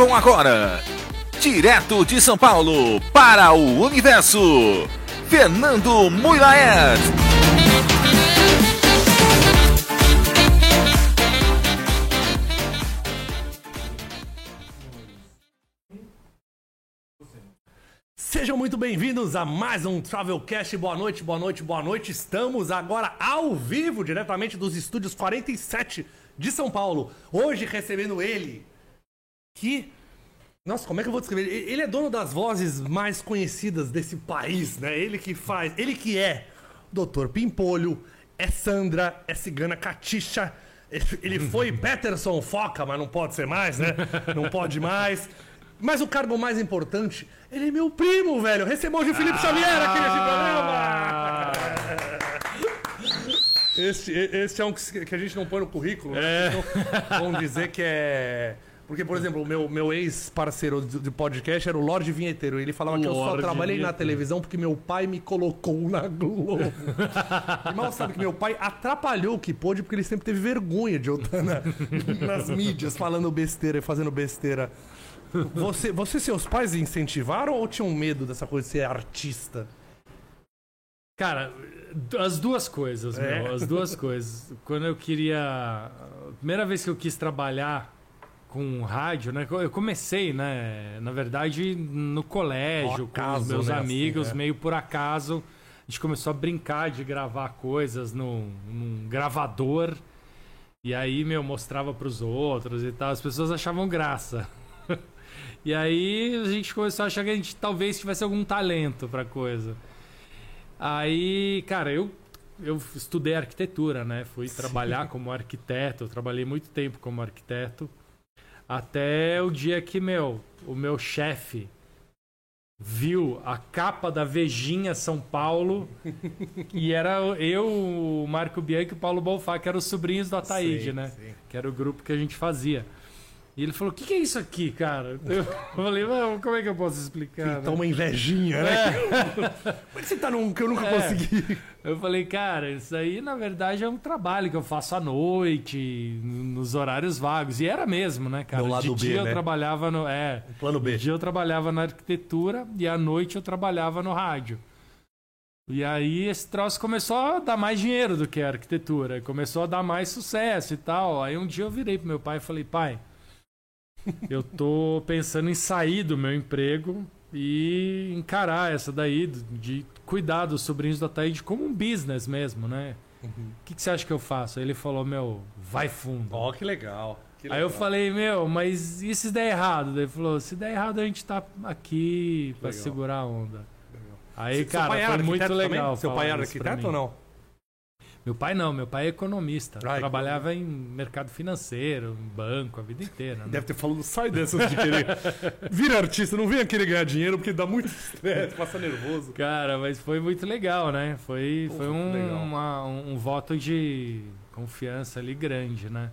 Recebam agora, direto de São Paulo para o universo, Fernando Mulaert. Sejam muito bem-vindos a mais um Travelcast. Boa noite, boa noite, boa noite. Estamos agora ao vivo, diretamente dos estúdios 47 de São Paulo. Hoje recebendo ele, que. Nossa, como é que eu vou descrever? ele? É dono das vozes mais conhecidas desse país, né? Ele que faz. Ele que é Dr. Pimpolho, é Sandra, é Cigana Catixa. Ele foi Peterson Foca, mas não pode ser mais, né? Não pode mais. Mas o cargo mais importante, ele é meu primo, velho. Recebam hoje o Felipe Xavier aqui nesse programa. Esse, esse é um que a gente não põe no currículo, né? Então, vamos dizer que é. Porque, por exemplo, o meu, meu ex-parceiro de de podcast era o Lorde Vinheteiro. Ele falava que eu só Lorde trabalhei na Vinheteiro. televisão porque meu pai me colocou na Globo. e mal sabe que meu pai atrapalhou o que pôde porque ele sempre teve vergonha de eu estar na- nas mídias falando besteira e fazendo besteira. Você, você e seus pais incentivaram ou tinham medo dessa coisa de ser artista? Cara, as duas coisas, É. meu. As duas coisas. Quando eu queria. A primeira vez que eu quis trabalhar com rádio, né? Eu comecei, né? Na verdade, no colégio, Ao com acaso, os meus né, assim, amigos, é. meio por acaso. A gente começou a brincar de gravar coisas num, num gravador. E aí, meu, mostrava pros outros e tal. As pessoas achavam graça. e aí a gente começou a achar que a gente talvez tivesse algum talento pra coisa. Aí, cara, eu, eu estudei arquitetura, né? Fui trabalhar como arquiteto, eu trabalhei muito tempo como arquiteto. Até o dia que, meu, o meu chefe viu a capa da Vejinha São Paulo e era eu, o Marco Bianchi e o Paulo Bonfá, que eram os sobrinhos do Ataíde, Sim, né? sim. Que era o grupo que a gente fazia. E ele falou: O que, que é isso aqui, cara? Eu falei: "Não, Como é que eu posso explicar? né?" Então uma invejinha, né? Como é que você tá num que eu nunca É. consegui? Eu falei, cara, isso aí na verdade é um trabalho que eu faço à noite, nos horários vagos. E era mesmo, né, cara? No lado de B, dia né? eu trabalhava no. É. Plano B. De dia eu trabalhava na arquitetura e à noite eu trabalhava no rádio. E aí esse troço começou a dar mais dinheiro do que a arquitetura. Começou a dar mais sucesso e tal. Aí um dia eu virei pro meu pai e falei, pai, eu tô pensando em sair do meu emprego e encarar essa daí, de cuidar dos sobrinhos da Taíde como um business mesmo, né? O que, que você acha que eu faço? Aí ele falou, meu, vai fundo. Ó, que legal. que Aí eu legal. falei, meu, mas e se der errado? Ele falou, se der errado a gente tá aqui Legal. segurar a onda. Legal. Aí, Seu cara, foi muito legal. Seu pai era arquiteto ou não? Meu pai não, meu pai é economista. Ah, Trabalhava em mercado financeiro, em banco, a vida inteira. Né? Deve ter falado, sai dessas de querer. Vira artista, não venha querer ganhar dinheiro porque dá muito estresse, passa nervoso. Cara, mas foi muito legal, né? Foi, Pô, foi um, uma- um, um voto de confiança ali grande, né?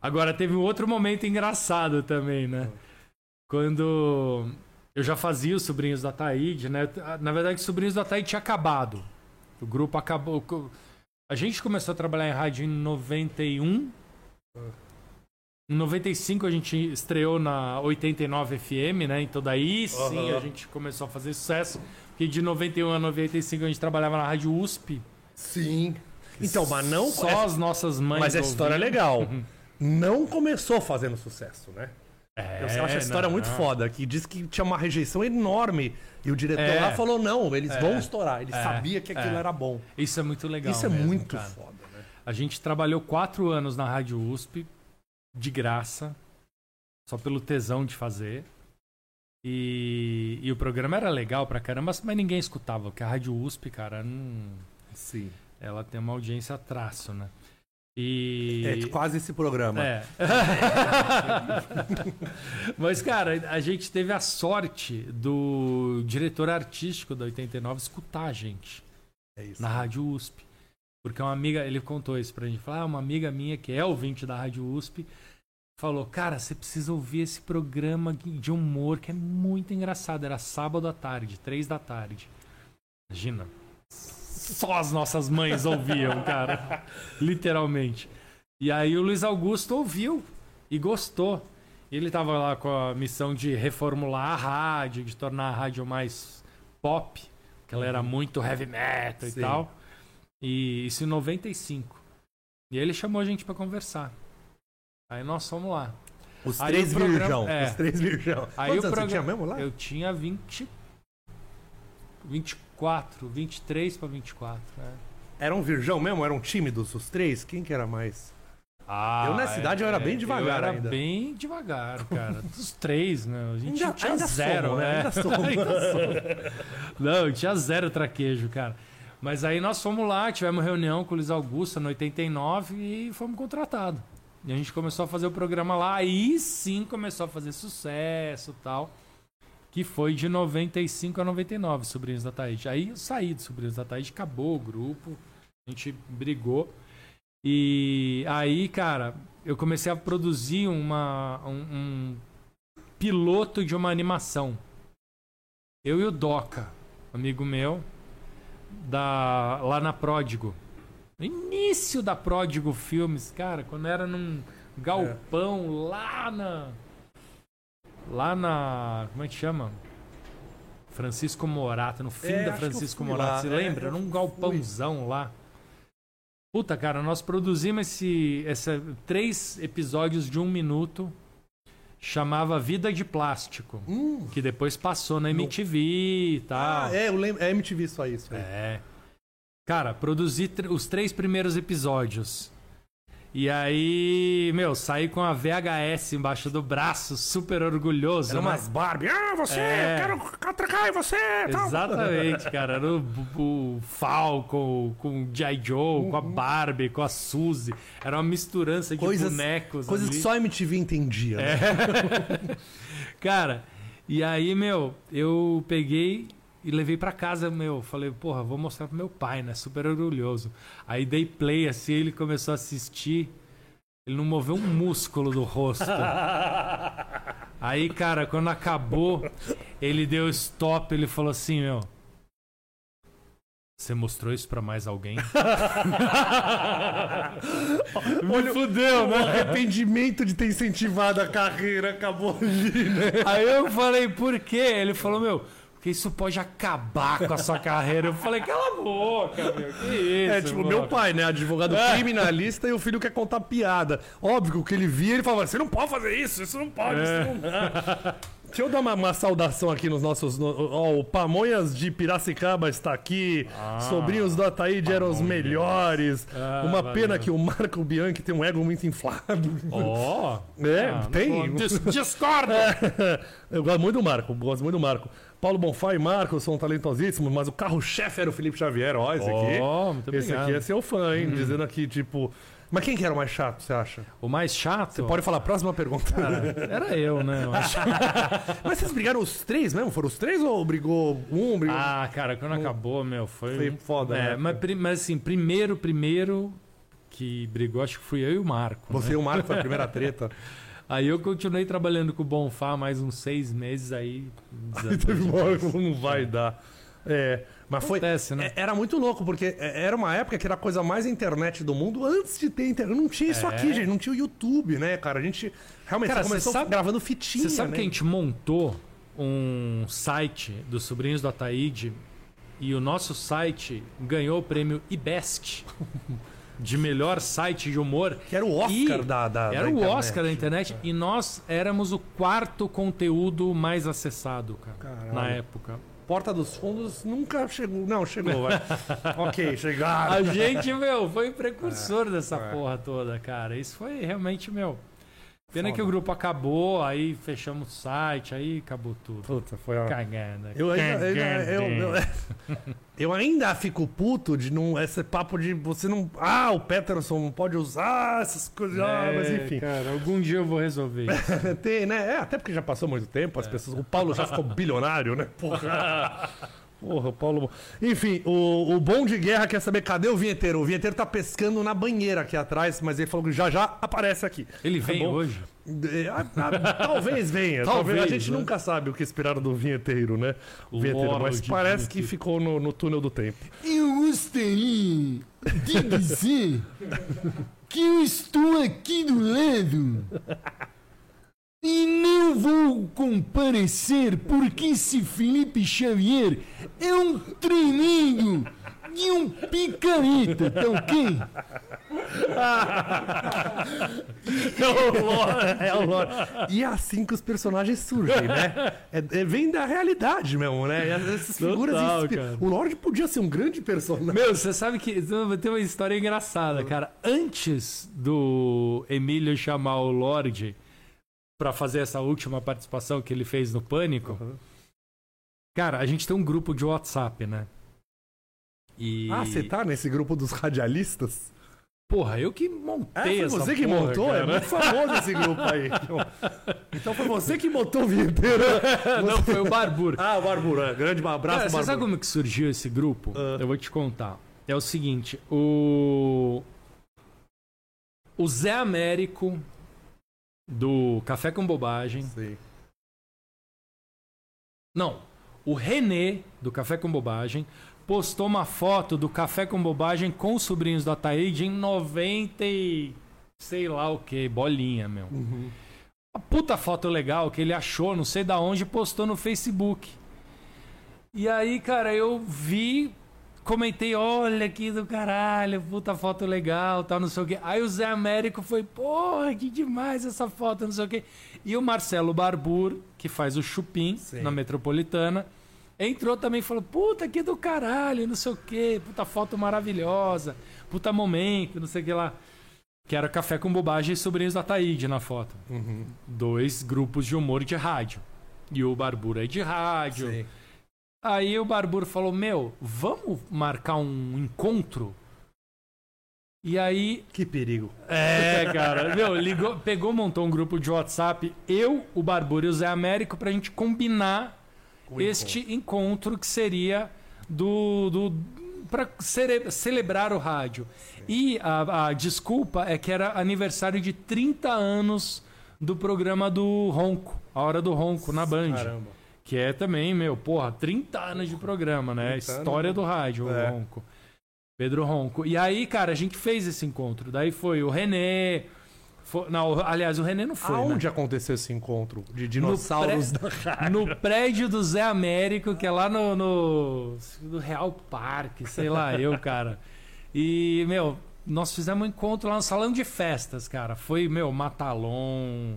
Agora, teve um outro momento engraçado também, né? Quando eu já fazia os Sobrinhos da Taíde, né? Na verdade, os Sobrinhos da Taíde tinha acabado. O grupo acabou. A gente começou a trabalhar em rádio em 91. Em 95 a gente estreou na 89 FM, né? Então daí sim Aham. a gente começou a fazer sucesso. Porque de 91 a 95 a gente trabalhava na Rádio USP. Sim. Então, mas não... Só as nossas mães. Mas essa história é legal. Não começou fazendo sucesso, né? É, Eu acho essa história não, muito não. foda, que diz que tinha uma rejeição enorme. E o diretor É. lá falou: não, eles É. vão estourar. Ele É. sabia que aquilo É. era bom. Isso é muito legal. Isso é mesmo, muito cara. foda, né? A gente trabalhou quatro anos na Rádio USP, de graça, só pelo tesão de fazer. E, e o programa era legal pra caramba, mas ninguém escutava, porque a Rádio USP, cara, não- Sim. ela tem uma audiência traço, né? E. É quase esse programa. É. Mas, cara, a gente teve a sorte do diretor artístico da 89 escutar a gente É isso. na Rádio USP. Porque uma amiga, ele contou isso pra gente. Falou, ah, uma amiga minha que é ouvinte da Rádio USP falou: Cara, você precisa ouvir esse programa de humor que é muito engraçado. Era sábado à tarde, três da tarde. Imagina. Só as nossas mães ouviam, cara. Literalmente. E aí o Luiz Augusto ouviu e gostou. Ele tava lá com a missão de reformular a rádio, de tornar a rádio mais pop, que ela era muito heavy metal Sim. e tal. E isso em 95. E ele chamou a gente pra conversar. Aí nós fomos lá. Os Aí três programa- virgão. é. Os três virgão. Aí Quantos o anos você programa- tinha mesmo lá? Eu tinha 20 24, 23 pra 24, né? Era um virgão mesmo? Eram tímidos os três? Quem que era mais? Ah, Eu, nessa idade, eu era bem devagar eu era ainda. bem devagar, cara. Dos três, meu. A gente Ainda- tinha ainda zero, somos, né? né? Ainda somos. Não, tinha zero traquejo, cara. Mas aí nós fomos lá, tivemos reunião com o Luiz Augusto no 89 e fomos contratados. E a gente começou a fazer o programa lá, aí sim começou a fazer sucesso e tal. Que foi de 95 a 99, Sobrinhos da Taíde. Aí eu saí do Sobrinhos da Taíde, acabou o grupo, a gente brigou. E aí, cara, eu comecei a produzir uma, um, um piloto de uma animação. Eu e o Doca, amigo meu, da, lá na Pródigo. No início da Pródigo Filmes, cara, quando era num galpão lá na. Lá na. Como é que chama? Francisco Morato, no fim É, da Francisco lá, Você é, lembra? Num fui. galpãozão lá. Puta, cara, nós produzimos esse, essa, três episódios de um minuto. Chamava Vida de Plástico. Hum. Que depois passou na MTV e tal. Ah, é, eu lembro. É MTV só isso aí. É. Cara, produzi os três primeiros episódios. E aí, meu, saí com a VHS embaixo do braço, super orgulhoso. Era né? umas Barbie. Ah, você! É. Quero atracar em você! tal. Exatamente, cara. Era o, o Falcon, com o G.I. Joe, com a Barbie, com a Suzy. Era uma misturança de Coisas, bonecos. coisas ali. que só a MTV entendia. né? Cara, e aí, meu, eu peguei e levei pra casa, meu. Falei, porra, vou mostrar pro meu pai, né? Super orgulhoso. Aí dei play assim, ele começou a assistir. Ele não moveu um músculo do rosto. Aí, cara, quando acabou, ele deu stop, ele falou assim, meu. Você mostrou isso pra mais alguém? Me fudeu, O né? arrependimento de ter incentivado a carreira acabou ali, né? Aí eu falei, por quê? Ele falou, meu, porque isso pode acabar com a sua carreira. Eu falei, cala a boca, meu, que isso? É tipo, mano? meu pai, né? Advogado É. criminalista e o filho quer contar piada. Óbvio que o que ele via, ele falava: você não pode fazer isso, isso não pode, É. isso não dá. Deixa eu dar uma, uma saudação aqui nos nossos. no- Ó, o Pamonhas de Piracicaba está aqui. Sobrinhos do Ataíde eram os melhores. Ah, uma valeu. pena que o Marco Bianchi tem um ego muito inflado. Ó, É, ah, tem. pô, dis- discordo! Eu gosto muito do Marco, gosto muito do Marco. Paulo Bonfá e Marco são talentosíssimos, mas o carro-chefe era o Felipe Xavier. Ó, esse aqui. Ó, muito esse aqui é seu fã, hein? Dizendo aqui, tipo. Mas quem que era o mais chato, você acha? O mais chato Você pode falar, próxima pergunta. era eu, né? Acho. Mas vocês brigaram os três mesmo? Foram os três ou brigou um? Brigou... Ah, cara, quando acabou, meu, foi. Foi foda, é, né? mas, mas assim, primeiro, primeiro que brigou, acho que fui eu e o Marco. Você né? e o Marco foi a primeira treta. Aí eu continuei trabalhando com o Bonfá mais uns seis meses aí. E teve uma hora que não vai dar. É, mas foi. Acontece, né? é- Era muito louco, porque é- era uma época que era a coisa mais internet do mundo antes de ter internet. Não tinha isso É. aqui, gente. Não tinha o YouTube, né, cara? A gente realmente Cara, começou sabe- gravando fitinha. Você sabe né? que a gente montou um site dos Sobrinhos do Ataíde e o nosso site ganhou o prêmio IBEST de melhor site de humor. Que era o Oscar E da, da. Era da o internet. Oscar da internet e nós éramos o quarto conteúdo mais acessado, cara, Caralho. na época. Porta dos Fundos nunca chegou. Não, chegou. ok, chegaram. A gente, meu, foi o precursor dessa é. porra toda, cara. Isso foi realmente, meu. Pena Foda. que o grupo acabou, aí fechamos o site, aí acabou tudo. Puta, foi a. Cagando. Eu ainda, eu, eu, eu, eu ainda fico puto de não. Esse papo de você não. Ah, o Peterson não pode usar essas coisas. Ah, mas É, enfim. Cara, algum dia eu vou resolver isso. Tem, né? É, até porque já passou muito tempo, as pessoas. O Paulo já ficou bilionário, né? Porra. Porra, o Paulo. Enfim, o, o bom de guerra quer saber cadê o vinheteiro. O vinheteiro tá pescando na banheira aqui atrás, mas ele falou que já já aparece aqui. Ele Tá vem bom? hoje. É, ah, ah, talvez venha. Talvez, Talvez, A gente né? nunca sabe o que esperar do vinheteiro, né? O vinheteiro, mas parece que ficou no, no túnel do tempo. Eu gostaria de dizer que eu estou aqui do lado e eu vou comparecer porque esse Felipe Xavier é um tremendo de um picareta, tá ok? É o lore, é o lore. E é assim que os personagens surgem, né? É, é- vem da realidade mesmo, né? E essas figuras. Total. O Lorde podia ser um grande personagem. Meu, você sabe que tem uma história engraçada, cara. Antes do Emílio chamar o Lorde pra fazer essa última participação que ele fez no Pânico, cara, a gente tem um grupo de WhatsApp, né? E... Ah, você tá nesse grupo dos radialistas? Porra, eu que É, montei foi essa você que porra, montou? cara. É muito famoso esse grupo aí. Então foi você que montou o vinheteiro. Não, foi o Barbur. Ah, o Barbura. Grande abraço, Cara, você Barbura. sabe como que surgiu esse grupo? Ah. Eu vou te contar. É o seguinte, o... O Zé Américo do Café com Bobagem. Sei. Não, o Renê do Café com Bobagem postou uma foto do Café com Bobagem com os sobrinhos da Taíde em 90 e sei lá o que, bolinha, meu. Uma puta foto legal que ele achou, não sei da onde, postou no Facebook. E aí, cara, eu vi, comentei, olha que do caralho, puta foto legal, tal, não sei o quê. Aí o Zé Américo foi, porra, que demais essa foto, não sei o quê. E o Marcelo Barbur, que faz o Chupim Sim. na Metropolitana, entrou também e falou, puta, que do caralho, não sei o quê, puta foto maravilhosa, puta momento, não sei o que lá. Que era Café com Bobagem e Sobrinhos da Taíde na foto. Uhum. Dois grupos de humor de rádio. E o Barbura é de rádio. Sei. Aí o Barburo falou: Meu, vamos marcar um encontro? E aí. Que perigo. É, cara. meu, ligou, pegou, montou um grupo de WhatsApp, eu, o Barburo e o Zé Américo, pra gente combinar O este encontro. que seria do. do para celebrar o rádio. E a, a desculpa é que era aniversário de 30 anos do programa do Ronco, A Hora do Ronco, na Band. Caramba. Que é também, meu, porra, 30 anos de programa, né? 30 anos, História do rádio, é. o Ronco. Pedro Ronco. E aí, cara, a gente fez esse encontro. Daí foi o René. foi- não, aliás, o René não foi. Aonde né? aconteceu esse encontro de dinossauros da rádio? No prédio do Zé Américo, que é lá no, no, no Real Parque, sei lá eu, cara. E, meu, nós fizemos um encontro lá no salão de festas, cara. Foi, meu, Matalon,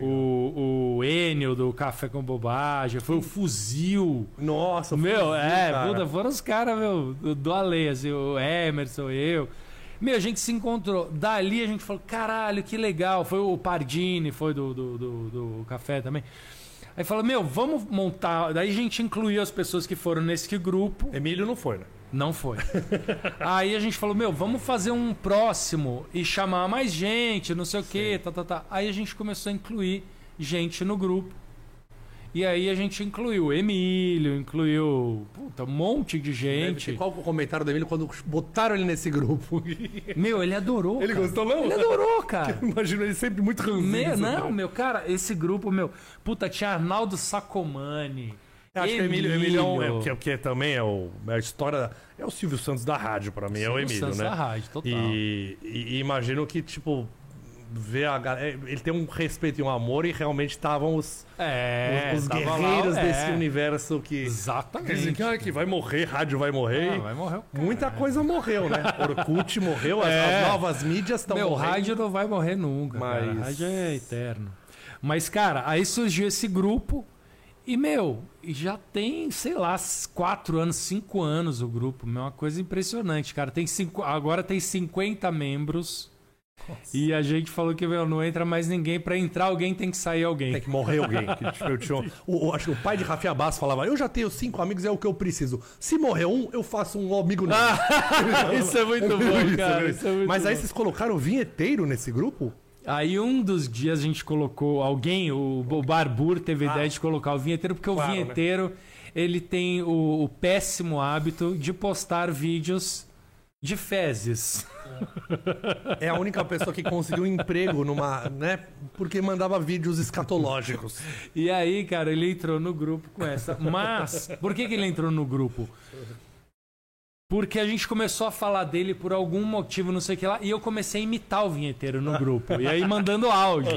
o, o Enio do Café com Bobagem, foi o Fuzil. Nossa, Meu, fuzil, é, cara. puta, foram os caras, meu, do, do Ale, assim, o Emerson, eu. Meu, a gente se encontrou. Dali a gente falou, caralho, que legal. Foi o Pardini, foi do, do, do, do café também. Aí falou, meu, vamos montar. Daí a gente incluiu as pessoas que foram nesse grupo. Emílio não foi, né? Não foi. Aí a gente falou, meu, vamos fazer um próximo e chamar mais gente, não sei o quê, tá, tá, tá. Aí a gente começou a incluir gente no grupo. E aí a gente incluiu o Emílio, incluiu puta, um monte de gente. Qual o comentário do Emílio quando botaram ele nesse grupo? Meu, ele adorou. Ele cara. gostou mesmo? Ele adorou, cara. Imagino ele sempre muito ranzinho. Meu, assim, não, né? meu, cara, esse grupo, meu. Puta, tinha Arnaldo Sacomani. Eu acho que o Emílio, Emílio é, um, é, que, que também é, o, é a história. É o Silvio Santos da rádio, pra mim, é o Silvio Emílio, Santos né? da rádio, total. E, e- e imagino que, tipo, ver a galera. Ele tem um respeito e um amor e realmente estavam os, É, os, os tava lá, guerreiros é. desse universo que. Exatamente. Dizem que, ah, que vai morrer, rádio vai morrer. Ah, vai morrer o cara. Muita coisa morreu, né? Orkut morreu, as, É. as novas mídias estão Meu, morrendo. rádio não vai morrer nunca. Mas... Mas- Rádio é eterno. Mas, cara, aí surgiu esse grupo. E, meu, já tem, sei lá, quatro anos, cinco anos o grupo. meu, Uma coisa impressionante, cara. Tem cinco, agora tem 50 membros. E a gente falou que, meu, não entra mais ninguém. Pra entrar alguém tem que sair alguém. Tem que morrer alguém. Que, eu tinha- o, acho que o pai de Rafinha Bass falava: Eu já tenho cinco amigos, é o que eu preciso. Se morrer um, eu faço um amigo novo. isso é muito bom, cara. É muito Mas aí bom. vocês colocaram o vinheteiro nesse grupo? Aí um dos dias a gente colocou alguém, o, o Barbur teve a ideia de colocar o vinheteiro, porque Claro, o né? vinheteiro ele tem o, o péssimo hábito de postar vídeos de fezes. É a única pessoa que conseguiu um emprego numa. né? Porque mandava vídeos escatológicos. E aí, cara, ele entrou no grupo com essa. Mas, por que, que ele entrou no grupo? Porque a gente começou a falar dele por algum motivo, não sei o que lá, e eu comecei a imitar o vinheteiro no grupo. E aí mandando áudio.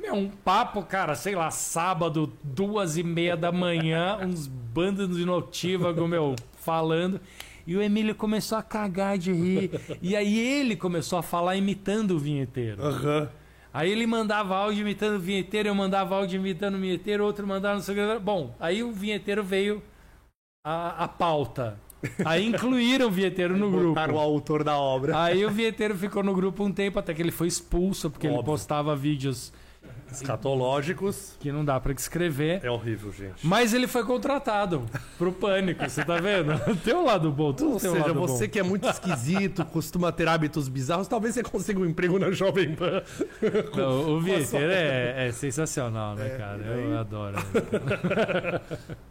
Meu, um papo, cara, sei lá, sábado, duas e meia da manhã, uns bandos de notívago, meu, falando. E o Emílio começou a cagar de rir. E aí ele começou a falar imitando o vinheteiro. Aham. Aí ele mandava áudio imitando o vinheteiro, eu mandava áudio imitando o vinheteiro, outro mandava não sei o que. Bom, aí o vinheteiro veio a, a pauta. Aí incluíram o vinheteiro no grupo. Botaram o autor da obra. Aí o vinheteiro ficou no grupo um tempo, até que ele foi expulso, porque ele Óbvio. postava vídeos Escatológicos. que não dá pra escrever. É horrível, gente. Mas ele foi contratado pro pânico, você tá vendo? Tem um lado bom, tudo Ou seja, você bom. que é muito esquisito, costuma ter hábitos bizarros, talvez você consiga um emprego na Jovem Pan. Não, o vinheteiro é, é sensacional, né, cara? Eu adoro.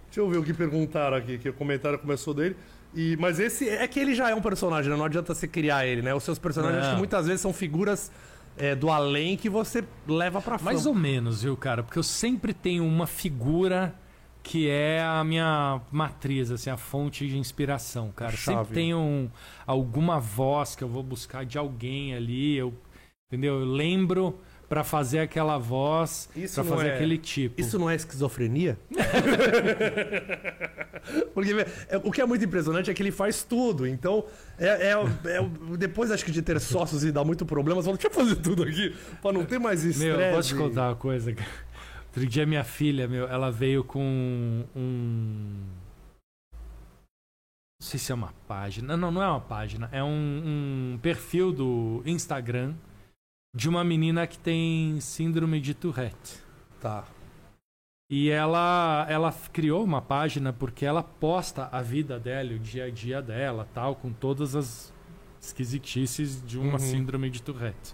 Deixa eu ver o que perguntaram aqui, que o comentário começou dele. E, mas esse é que ele já é um personagem, né? não adianta você criar ele, né? Os seus personagens acho que muitas vezes são figuras é, do além que você leva pra fama. Mais ou menos, viu, cara? Porque eu sempre tenho uma figura que é a minha matriz, assim, a fonte de inspiração, cara. Chave. Sempre tenho um- alguma voz que eu vou buscar de alguém ali, eu, entendeu? Eu lembro pra fazer aquela voz, não fazer é- aquele tipo. Isso não é esquizofrenia? Porque é, o que é muito impressionante é que ele faz tudo. Então, é, é- é depois acho que de ter sócios e dar muito problema, você fala, deixa eu fazer tudo aqui, pra não ter mais estresse. Meu, eu posso te contar uma coisa? Outro dia minha filha, meu, ela veio com um. Não sei se é uma página. Não, não é uma página. É um, um perfil do Instagram de uma menina que tem síndrome de Tourette. Tá. E ela, ela criou uma página porque ela posta a vida dela, o dia a dia dela, tal, com todas as esquisitices de uma Uhum. síndrome de Tourette.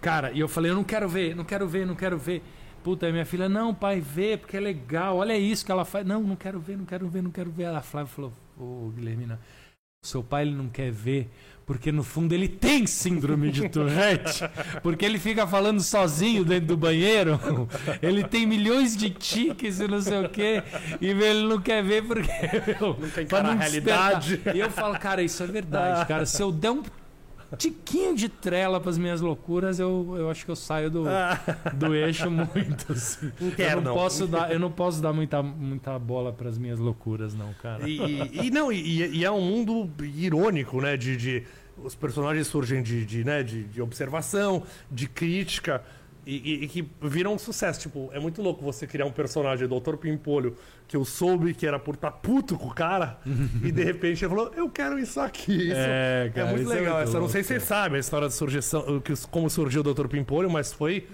Cara, e eu falei, eu não quero ver, não quero ver, não quero ver. Puta, minha filha, não, pai, vê, porque é legal, olha isso que ela faz. Não, não quero ver, não quero ver, não quero ver. A Flávia falou, ô Guilhermina, seu pai ele não quer ver, porque no fundo ele tem síndrome de Tourette, porque ele fica falando sozinho dentro do banheiro, ele tem milhões de tiques e não sei o quê, e ele não quer ver porque meu, Não quer pra encarar a despertar. realidade. E eu falo, cara, isso é verdade, cara. Se eu der um tiquinho de trela pras minhas loucuras, eu, eu acho que eu saio do, do eixo muito. Assim. Não quer, eu não, não. posso dar, eu não posso dar muita, muita bola pras minhas loucuras, não, cara. E, e- e não, e, e é um mundo irônico, né? De, de- os personagens surgem de, de, né? de, de observação, de crítica. E, e- e que viram um sucesso. Tipo, é muito louco você criar um personagem, Dr. Pimpolho, que eu soube que era por estar puto com o cara, e de repente ele falou, eu quero isso aqui. Isso É, cara, muito isso é legal. muito Essa, não sei se vocês sabem a história da surgição, como surgiu o Dr. Pimpolho, mas foi.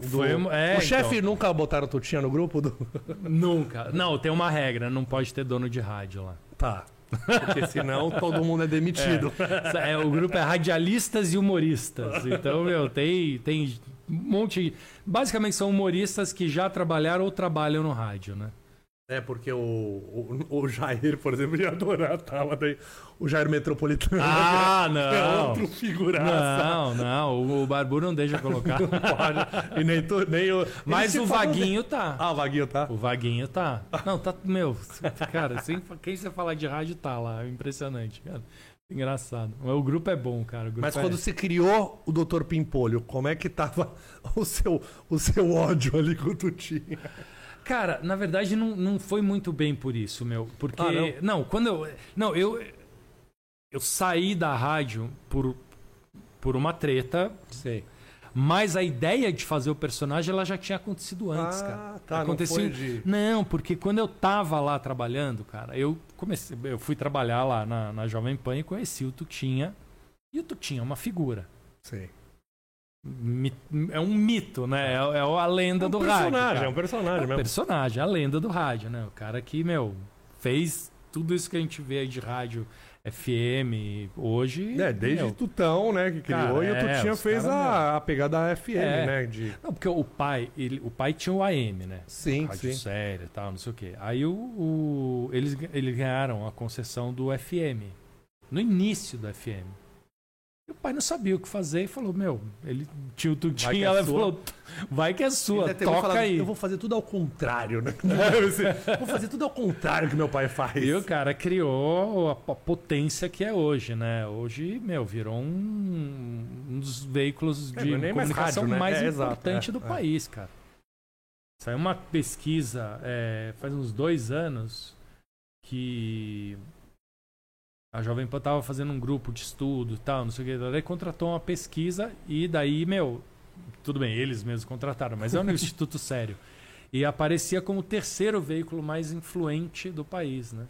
do- Foi é, o chefe então. nunca botaram Tutinha no grupo do. Nunca. Não, tem uma regra, não pode ter dono de rádio lá. Tá. Porque senão todo mundo é demitido. É, o grupo é radialistas e humoristas. Então, meu, tem, tem monte. Basicamente são humoristas que já trabalharam ou trabalham no rádio, né? É, porque o, o, o Jair, por exemplo, ia adorar tá, mas daí o Jair Metropolitano Ah, é não. outro figuraça. Não, não. O, Barbu não deixa colocar. Não pode. E nem, tu, nem o. Mas o Vaguinho tá. Ah, o Vaguinho tá. O Vaguinho tá. Não, tá. Meu, cara, sem, quem você falar de rádio tá lá. É impressionante, cara. Engraçado. O grupo é bom, cara. Mas é... quando você criou o Dr. Pimpolho, como é que tava o seu, o seu ódio ali com o Tutinha? Cara, na verdade não, não foi muito bem por isso, meu. Porque. Ah, não? não? quando eu. Não, eu. Eu saí da rádio por, por uma treta, Sei. Mas a ideia de fazer o personagem ela já tinha acontecido antes, cara. Ah, tá. Aconteceu- Não de... Não, porque quando eu tava lá trabalhando, cara, eu comecei, eu fui trabalhar lá na, na Jovem Pan e conheci o Tutinha. E o Tutinha é uma figura. Sei. Mi- É um mito, né? É, é a lenda É um do rádio. personagem, cara. é um personagem É um mesmo. personagem, a lenda do rádio, né? O cara que, meu, fez tudo isso que a gente vê aí de rádio FM hoje. É, desde meu, Tutão, né, que criou, e o é, Tutinha os fez cara, a, a pegada FM, É. né? De... Não, porque o pai, ele, o pai tinha o AM, né? Sim, Rádio sim. séria e tal, não sei o quê. Aí o, o- eles, eles ganharam a concessão do FM. No início do FM. E o pai não sabia o que fazer e falou: Meu, ele tinha o que tutinho. é Ela sua. falou: Vai que é sua, toca falado, aí. Eu vou fazer tudo ao contrário, né? vou fazer tudo ao contrário que meu pai faz. E o cara criou a, potência que é hoje, né? Hoje, meu, virou um, um dos veículos É, de mas nem mais comunicação rádio, né? mais É, importante é, do é. país, cara. Saiu uma pesquisa é, faz uns dois anos que a Jovem Pan tava fazendo um grupo de estudo e tal, não sei o que. Daí contratou uma pesquisa e daí, meu, tudo bem, eles mesmos contrataram, mas é um instituto sério. E aparecia como o terceiro veículo mais influente do país, né?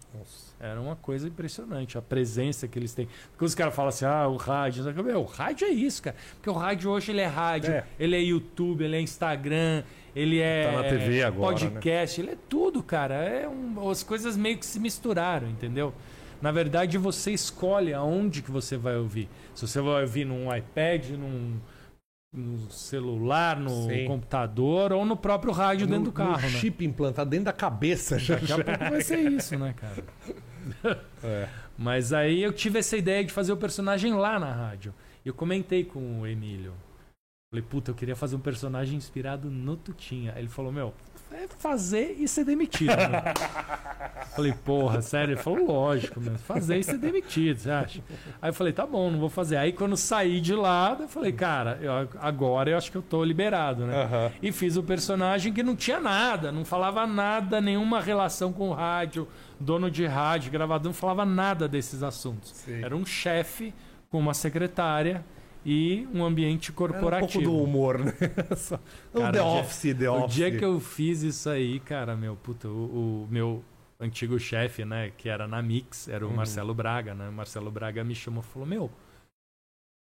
Era uma coisa impressionante, a presença que eles têm. Porque os caras falam assim, ah, o rádio. Meu, o rádio é isso, cara. Porque o rádio hoje ele é rádio, É. ele é YouTube, ele é Instagram, ele é Tá na TV agora, né? podcast, ele é tudo, cara. É um- as coisas meio que se misturaram, entendeu? Na verdade, você escolhe aonde que você vai ouvir. Se você vai ouvir num iPad, num, no celular, no Sim. computador ou no próprio rádio dentro do carro, no né? chip implantado dentro da cabeça já. Daqui a pouco vai ser isso, né, cara? É. Mas aí eu tive essa ideia de fazer o personagem lá na rádio. Eu comentei com o Emílio. Falei, puta, eu queria fazer um personagem inspirado no Tutinha. Ele falou, meu, é fazer e ser demitido. Né? falei, porra, sério? Ele falou, lógico, meu, fazer e ser demitido, você acha? Aí eu falei, tá bom, não vou fazer. Aí quando saí de lá, eu falei, cara, eu- agora eu acho que eu tô liberado, né? Aham. E fiz o personagem que não tinha nada, não falava nada, nenhuma relação com o rádio, dono de rádio, gravador, não falava nada desses assuntos. Sim. Era um chefe com uma secretária e um ambiente Era um pouco corporativo. do humor, né? O Cara, The o dia- Office, The o Office. dia que eu fiz isso aí, cara, meu, puta, o, o meu antigo chefe, né, que era na Mix, era o Uhum. Marcelo Braga, né? O Marcelo Braga me chamou e falou: Meu,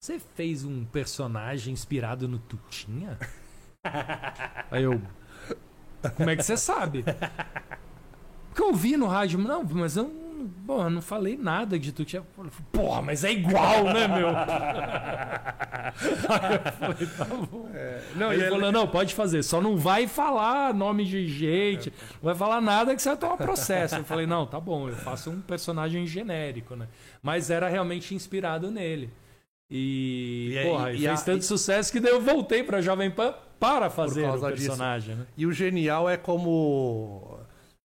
você fez um personagem inspirado no Tutinha? aí eu. Como é que você sabe? Porque eu vi no rádio, não, mas eu não- porra, não falei nada de Tutinha. Eu falei, Porra, mas é igual, né, meu? Aí eu falei, tá bom. Não, Aí e ele é- falou, não, pode fazer, só não vai falar nome de gente, não vai falar nada que você vai tomar processo. Eu falei, não, tá bom, eu faço um personagem genérico, né? Mas era realmente inspirado nele. E, E aí- porra, e fez a- tanto e- sucesso que daí eu voltei pra Jovem Pan para fazer o personagem, né? E o genial é como.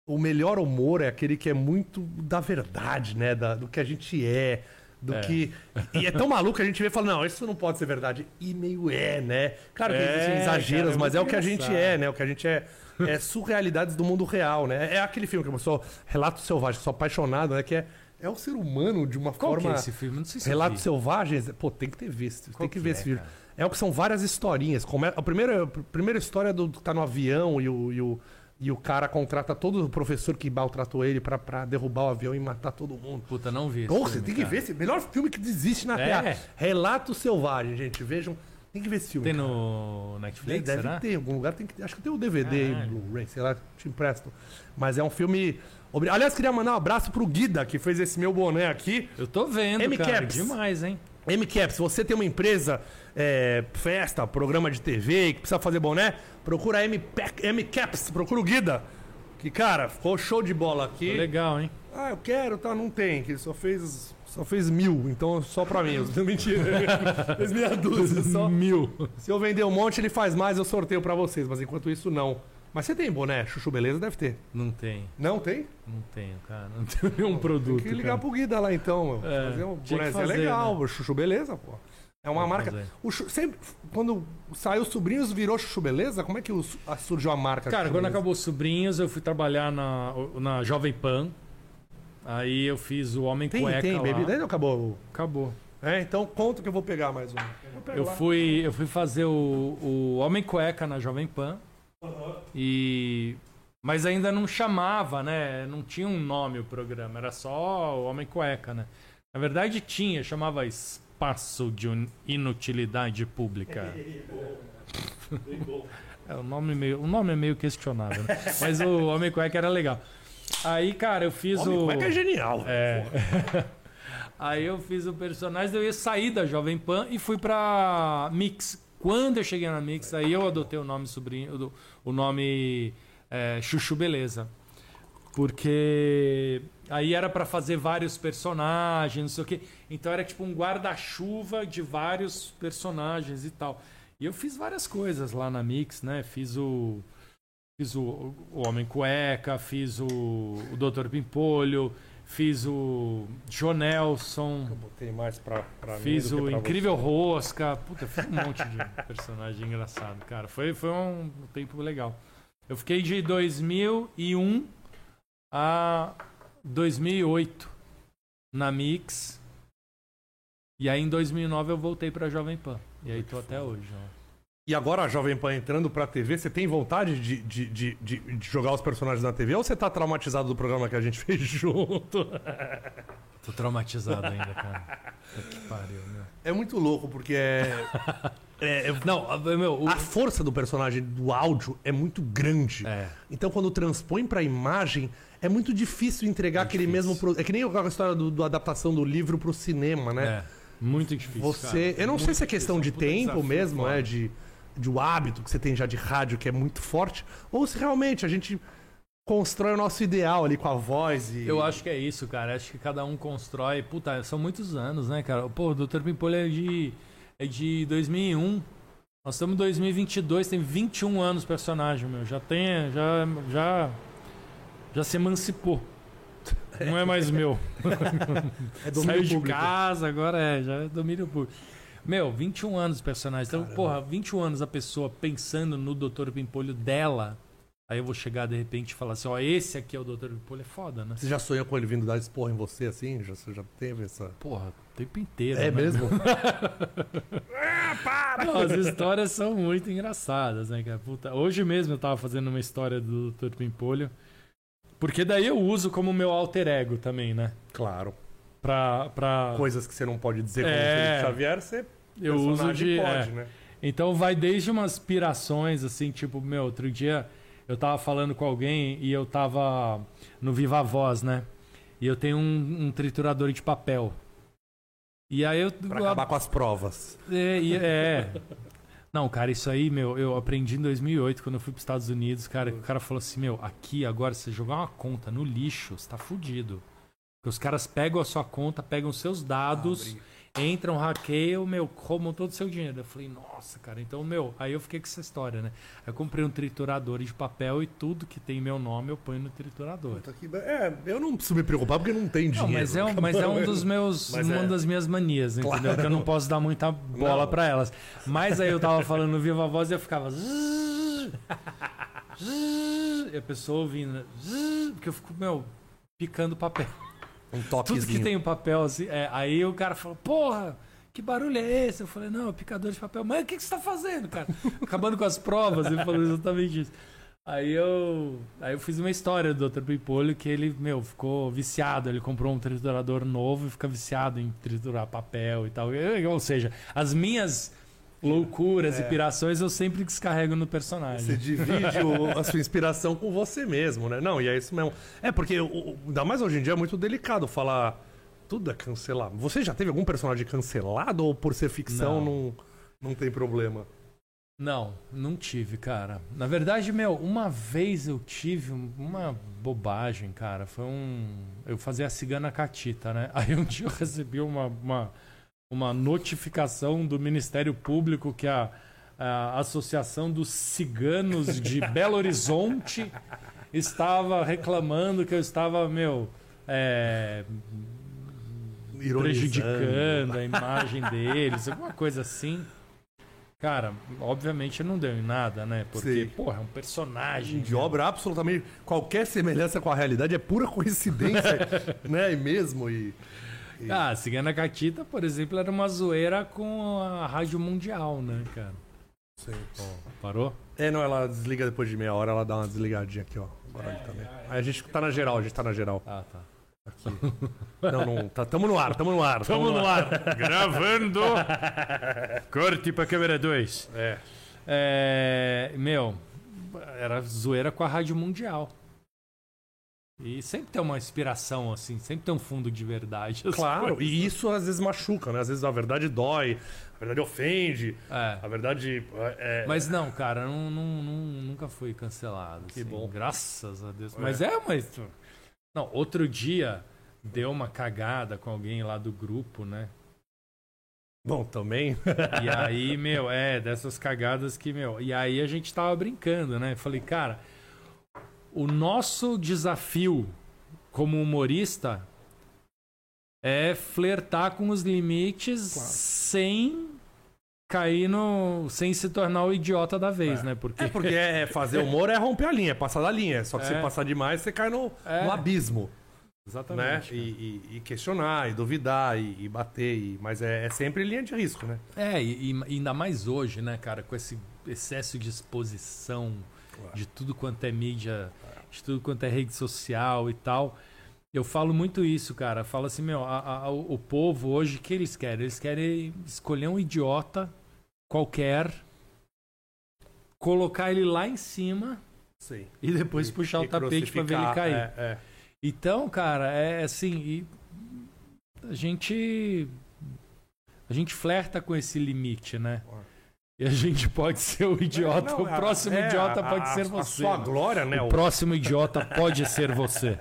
O melhor humor é aquele que é muito da verdade, né? Da- do que a gente é. Do É. que. E é tão maluco que a gente vê e fala, não, isso não pode ser verdade. E meio é, né? Claro que É, existem exageros, cara, é mas é o que a gente é, né? O que a gente é. É surrealidades do mundo real, né? É aquele filme que eu sou Relato Selvagem, sou apaixonado, né? Que é, é o ser humano de uma Qual que forma. é esse filme? Não sei se Relatos. Selvagens, pô, tem que ter visto. tem que, que ver é, esse filme. cara? É o que são várias historinhas. Come... A, primeira, a primeira história do que tá no avião e o, e o, e o cara contrata todo o professor que maltratou ele pra, pra derrubar o avião e matar todo mundo. Puta, não vi. Pô, você tem que cara. ver esse melhor filme que existe na É? Terra. Relatos Selvagens, gente. Vejam. Tem que ver esse filme. Tem cara. no Netflix, deve será? ter, em algum lugar tem que. Acho que tem o DVD aí, Caralho. Blu-ray, sei lá, te empresto. Mas é um filme. Aliás, queria mandar um abraço pro Guida, que fez esse meu boné aqui. Eu tô vendo, M cara. Caps. Demais, hein? MCAP, se você tem uma empresa, é, festa, programa de TV que precisa fazer boné, procura a MPEC MCAPS, procura o Guida. Que, cara, ficou show de bola aqui. Legal, hein? Ah, eu quero, tá, não tem, que ele só fez, só fez mil, então só pra mim. Mentira, fez meia dúzia só. Mil. Se eu vender um monte, ele faz mais, eu sorteio pra vocês, mas enquanto isso, não. Mas você tem boné, Chuchu Beleza? Deve ter. Não tem, Não tem? não tenho, cara. Não tenho nenhum produto. Tem que ligar cara. pro Guida lá então, meu. É, fazer um bonézinho é legal, né? Chuchu Beleza, pô. É uma marca. O Chu- sempre, quando saiu Sobrinhos, virou Chuchu Beleza? Como é que o- a- surgiu a marca? Cara, Chuchu quando Beleza? acabou os Sobrinhos, eu fui trabalhar na, na Jovem Pan. Aí eu fiz o Homem Tem, Cueca tem, lá. bebida. Ainda acabou. Acabou. É, então conta que eu vou pegar mais um. Eu fui, eu fui fazer o, o Homem Cueca na Jovem Pan. E mas ainda não chamava, né? Não tinha um nome o programa, era só o Homem Cueca, né? Na verdade tinha, chamava Espaço de Inutilidade Pública. É, o, nome meio, o nome é meio questionável, né? Mas o Homem Cueca era legal. Aí, cara, eu fiz Homem o. Cueca é genial. É. Aí eu fiz o personagem, eu ia sair da Jovem Pan e fui pra Mix. Quando eu cheguei na Mix, aí eu adotei o nome sobrinho, o- o nome é, Chuchu Beleza. Porque aí era pra fazer vários personagens, não sei o quê. Então era tipo um guarda-chuva de vários personagens e tal. E eu fiz várias coisas lá na Mix, né? Fiz o. Fiz o, o Homem Cueca, fiz o, o Dr. Pimpolho, fiz o Jonelson, Eu botei mais pra, pra mim fiz que o Incrível Rosca. Puta, fiz um monte de personagem engraçado, cara. Foi, foi um tempo legal. Eu fiquei de 2001 a 2008 na Mix. E aí em 2009 eu voltei pra Jovem Pan. E aí tô até hoje, ó. E agora a Jovem Pan entrando pra TV, você tem vontade de, de, de, de- de jogar os personagens na TV ou você tá traumatizado do programa que a gente fez junto? Tô traumatizado ainda, cara. Puta que pariu, meu. É muito louco, porque é. é- é- Não, a- meu, o- a força do personagem do áudio é muito grande. É. Então, quando transpõe pra imagem, é muito difícil entregar aquele difícil. mesmo. pro- É que nem a história do, do adaptação do livro pro cinema, né? é muito difícil. Você. cara. eu não sei Muito se é questão de difícil, é puta tempo desafio mesmo, foda. é de, de o hábito que você tem já de rádio, que é muito forte, ou se realmente a gente constrói o nosso ideal ali com a voz e. Eu acho que é isso, cara. Acho que cada um constrói. Puta, são muitos anos, né, cara? Pô, o Dr. Pimpolho é de, é de 2001. Nós estamos em 2022, tem 21 anos o personagem, meu. Já tem. Já. Já, já se emancipou. Não é mais meu. é domínio Saiu de público. casa, agora é, já é domínio público. Meu, 21 anos o personagem. Então, porra, 21 anos a pessoa pensando no Dr. Pimpolho dela. Aí eu vou chegar de repente e falar assim: ó, esse aqui é o Dr. Pimpolho, é foda, né? Você já sonhou com ele vindo dar esporra em você assim? Já, você já teve essa. Porra, o tempo inteiro. É né? mesmo? Não, as histórias são muito engraçadas, né, cara? Puta, hoje mesmo eu tava fazendo uma história do Dr. Pimpolho. Porque daí eu uso como meu alter ego também, né? claro. Pra. pra... Coisas que você não pode dizer como É. Felipe Xavier, você. eu uso de. Pode, é. né? Então vai desde umas pirações, assim, tipo, meu, outro dia eu tava falando com alguém e eu tava no Viva Voz, né? E eu tenho um, um triturador de papel. E aí eu. Pra acabar com as provas. É, é. Não, cara, isso aí, meu, eu aprendi em 2008, quando eu fui pros Estados Unidos, cara, o cara falou assim, meu, aqui agora, se você jogar uma conta no lixo, você tá fudido. Porque os caras pegam a sua conta, pegam os seus dados, entram, hackeiam, meu, roubam todo o seu dinheiro. Eu falei, nossa, cara, então, meu, aí eu fiquei com essa história, né? Aí eu comprei um triturador de papel e tudo que tem meu nome eu ponho no triturador. É, eu não preciso me preocupar porque não tem dinheiro. Não, mas é, um, mas é um dos meus, Mas uma é. das minhas manias, entendeu? Claro. Que eu não posso dar muita bola pra elas. Mas aí eu tava falando Viva Voz e eu ficava. E a pessoa ouvindo. Porque eu fico, meu, picando papel. Um Tudo toquezinho. que tem o papel assim. é, aí o cara falou, porra. Que barulho é esse? Eu falei, não, é picador de papel. Mas o que, que você tá fazendo, cara? Acabando com as provas. Ele falou exatamente isso. Aí eu, aí eu fiz uma história do Dr. Pimpolho que ele, meu, ficou viciado. Ele comprou um triturador novo e fica viciado em triturar papel e tal. Eu- Ou seja, as minhas loucuras e pirações eu sempre descarrego no personagem. Você divide o- a sua inspiração com você mesmo, né? Não, e é isso mesmo. É, porque, o- ainda mais hoje em dia, é muito delicado falar tudo é cancelado. Você já teve algum personagem cancelado ou por ser ficção Não. não, não tem problema? Não, não tive, cara. Na verdade, meu, uma vez eu tive um- uma bobagem, cara. Foi um. Eu fazia a cigana catita, né? Aí um dia eu recebi uma, uma, uma notificação do Ministério Público que a, a Associação dos Ciganos de Belo Horizonte estava reclamando que eu estava, meu. é, prejudicando a imagem deles, alguma coisa assim. Cara, obviamente não deu em nada, né? Porque, Sim. porra, é um personagem. De obra absolutamente. Qualquer semelhança com a realidade é pura coincidência, né? E mesmo. E- Ah, a Cigana Catita, por exemplo, era uma zoeira com a Rádio Mundial, né, cara? Sim. Parou? É, não, ela desliga depois de meia hora, ela dá uma desligadinha aqui, ó. Agora ali também. Aí a gente tá na geral, a gente tá na geral. Ah, tá. Não, não. Tá, tamo no ar, tamo no ar. Tamo no ar, gravando. Corte pra câmera 2. É. É, meu, era zoeira com a Rádio Mundial. E sempre tem uma inspiração, assim, sempre tem um fundo de verdade. Claro, coisas. e isso às vezes machuca, né? Às vezes a verdade dói, a verdade ofende, É. a verdade é. Mas não, cara, não, não- não- nunca fui cancelado. Que assim, bom. Graças a Deus. É. Mas é, mas Não, outro dia deu uma cagada com alguém lá do grupo, né? Bom, também. E aí, meu, é, dessas cagadas que, meu. E aí a gente tava brincando, né? Falei, cara, o nosso desafio como humorista é flertar com os limites sem cair no. sem se tornar o idiota da vez, né? Porque. É porque é fazer humor é romper a linha, é passar da linha. Só que se É. passar demais, você cai no, É. no abismo. Né? Exatamente. E, e- e questionar, e duvidar, e, e bater. e- mas é, é sempre linha de risco, né? É, e, e ainda mais hoje, né, cara, com esse excesso de exposição de tudo quanto é mídia, de tudo quanto é rede social e tal. Eu falo muito isso, cara. Falo assim, meu, a- a- o, o povo hoje, o que eles querem? Eles querem escolher um idiota qualquer, colocar ele lá em cima Sim. e depois puxar o E tapete pra ver ele cair. É, é. Então, cara, é assim, e a gente a gente flerta com esse limite, né? E a gente pode ser o idiota, Não, o a- próximo é, idiota a- pode a- ser A você. sua glória, né? O o- próximo idiota pode ser você.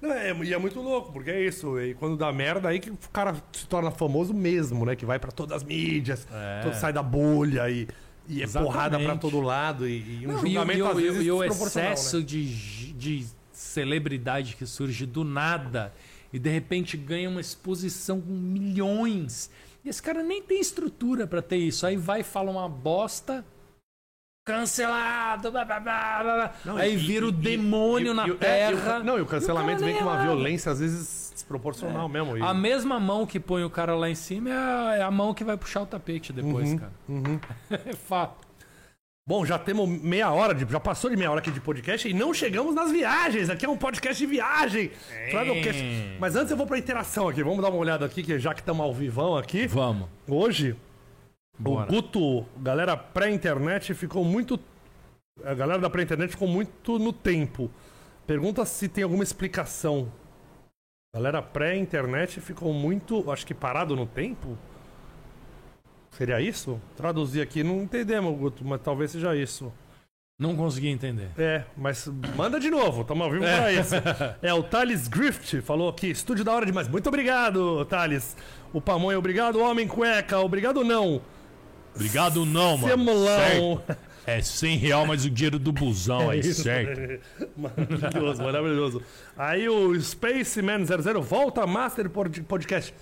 Não, é, e é muito louco, porque é isso. E quando dá merda, aí que o cara se torna famoso mesmo, né? Que vai pra todas as mídias, É. todo- sai da bolha e, e é Exatamente. porrada pra todo lado. E, e um Não, julgamento e o- às e vezes e o excesso né? de, de celebridade que surge do nada e de repente ganha uma exposição com milhões. E esse cara nem tem estrutura pra ter isso. Aí vai e fala uma bosta. Cancelado! blá, blá, blá. Não, aí e- vira e- o demônio e- na é, terra. não, e o cancelamento vem com uma é violência, às vezes, desproporcional mesmo. E- A mesma mão que põe o cara lá em cima é a, é a mão que vai puxar o tapete depois, Uhum, cara. uhum. É fato. Bom, já temos meia hora, de, já passou de meia hora aqui de podcast e não chegamos nas viagens. Aqui é um podcast de viagem. Travelcast. Mas antes eu vou pra interação aqui. Vamos dar uma olhada aqui, que já que estamos ao vivão aqui. Vamos. Hoje, Bora. o Guto, galera pré-internet, ficou muito. A galera da pré-internet ficou muito no tempo. Pergunta se tem alguma explicação. Galera pré-internet ficou muito, acho que parado no tempo. Seria isso? Traduzir aqui, não entendemos, Guto, mas talvez seja isso. Não consegui entender. É, mas manda de novo, tamo ao vivo pra isso. É, o Thales Grift falou aqui, estúdio da hora demais. Muito obrigado, Thales. O Pamonha, obrigado, Homem Cueca, obrigado não. Obrigado não, Semulão. É 100 real mais o dinheiro do busão, é, isso. maravilhoso, maravilhoso. Aí o Spaceman 00 volta Master pod- Podcast.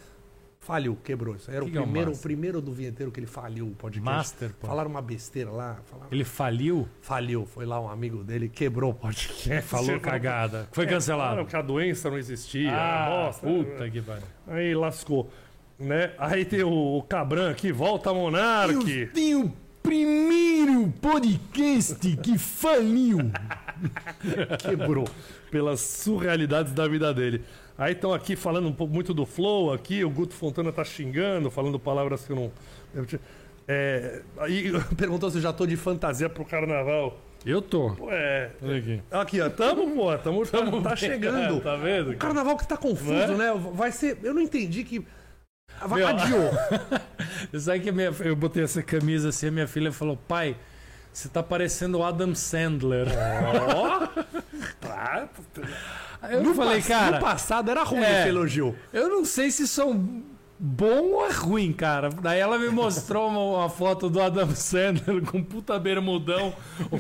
Faliu, quebrou. Isso era Que o que é o primeiro, o primeiro do vinheteiro que ele faliu o podcast. Master, pô. Falaram uma besteira lá. Falaram... Ele faliu? Faliu. Foi lá um amigo dele, quebrou o podcast. Falou cagada. Foi É, cancelado. falaram que a doença não existia. Ah, bosta. puta que pariu. Aí lascou. Né? Aí tem o, Cabran aqui, volta Monark. Eu tenho o primeiro podcast que faliu. quebrou pelas surrealidades da vida dele. Aí estão aqui falando um pouco muito do Flow aqui, o Guto Fontana tá xingando, falando palavras que eu não. eu É, aí perguntou se eu já tô de fantasia pro carnaval. Eu tô. É. Aqui. Aqui, ó, tamo, pô, tamo, tamo tá chegando. Tá vendo? O carnaval que tá confuso, né? Vai ser. Eu não entendi que. Meu, adiou. Sabe que minha, eu botei essa camisa assim, a minha filha falou, pai, você tá parecendo o Adam Sandler. Ó. Tá. Eu No falei, pass- cara, No passado era ruim É. esse elogio. eu não sei se um bom ou é ruim, cara. Daí ela me mostrou uma, uma foto do Adam Sandler com um puta bermudão,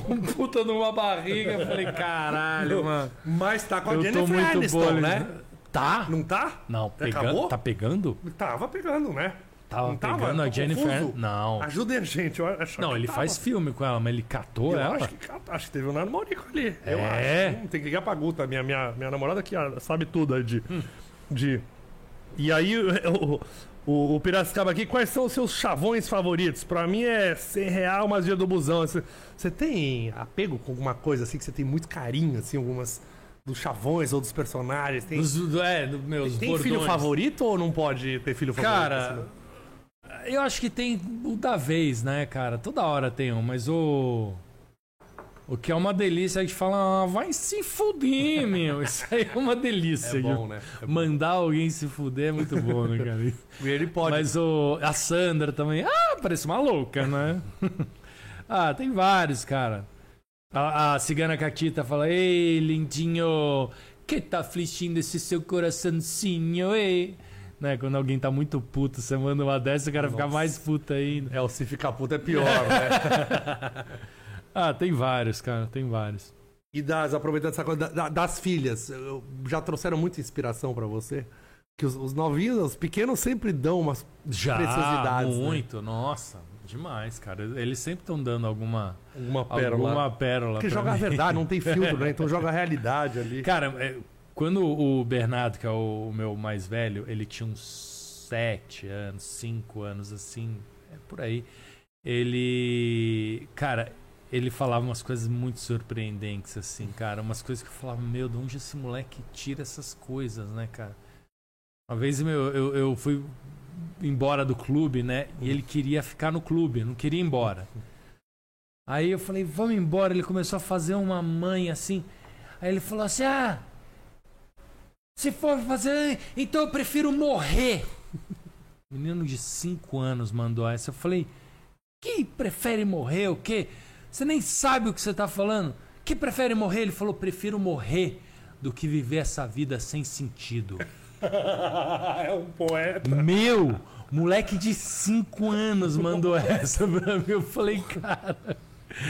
um puta numa barriga. Eu falei, caralho, mano. Mas tá com a Eu Jennifer muito Aniston, né? Tá? Não tá? Não, pegando. Acabou? Tá pegando? Tava pegando, né? Tava Não tava? pegando a Tô Jennifer. confuso? Não. Ajudem a gente. Eu acho Não, ele tava. faz filme com ela, mas ele catou Eu ela. acho que, acho que teve o Nando Maurico ali. Eu É? acho. Hum, tem que ligar pra Guta, minha, minha, minha namorada que ah, sabe tudo de, Hum. de. E aí, o, o, o Piracicaba aqui, quais são os seus chavões favoritos? Pra mim é 100 real, mas dia do busão. Você, você tem apego com alguma coisa assim que você tem muito carinho, assim, algumas dos chavões ou dos personagens? Tem, Dos, do- é, dos meus tem bordões. filho favorito ou não pode ter filho favorito? Cara, assim? Eu acho que tem o da vez, né, cara? Toda hora tem um, mas o. O que é uma delícia, a gente fala, ah, vai se fuder, meu. Isso aí é uma delícia. É bom, né? É bom. Mandar alguém se fuder é muito bom, né, cara? Ele pode. Mas o. A Sandra também. Ah, parece uma louca, né? ah, tem vários, cara. A, a cigana Catita fala: Ei, lindinho, que tá afligindo esse seu coraçãozinho, eh? Né, quando alguém tá muito puto, você manda uma dessa, o cara fica mais puto ainda. É, o se ficar puto é pior, né? Ah, tem vários, cara, tem vários. E das, aproveitando essa coisa da- da- das filhas, já trouxeram muita inspiração pra você? Que os, os novinhos, os pequenos sempre dão umas Já, preciosidades. né? muito, nossa, demais, cara. Eles sempre estão dando alguma, Uma pérola. alguma pérola. Porque joga a mim. verdade, não tem filtro, né? Então joga a realidade ali. Cara, é, quando o Bernardo, que é o, meu mais velho, ele tinha uns sete anos, cinco anos assim, é por aí. Ele, cara, ele falava umas coisas muito surpreendentes assim, cara, umas coisas que eu falava, meu, de onde esse moleque tira essas coisas, né, cara? Uma vez meu, eu, eu fui embora do clube, né? E ele queria ficar no clube, não queria ir embora. Aí eu falei, vamos embora. Ele começou a fazer uma mãe assim. Aí ele falou assim: Ah, se for fazer, então eu prefiro morrer. Menino de 5 anos mandou essa. Eu falei: Que prefere morrer? O quê? Você nem sabe o que você tá falando. Que prefere morrer? Ele falou: Prefiro morrer do que viver essa vida sem sentido. é um poeta. Meu, moleque de 5 anos mandou essa pra mim. Eu falei, cara.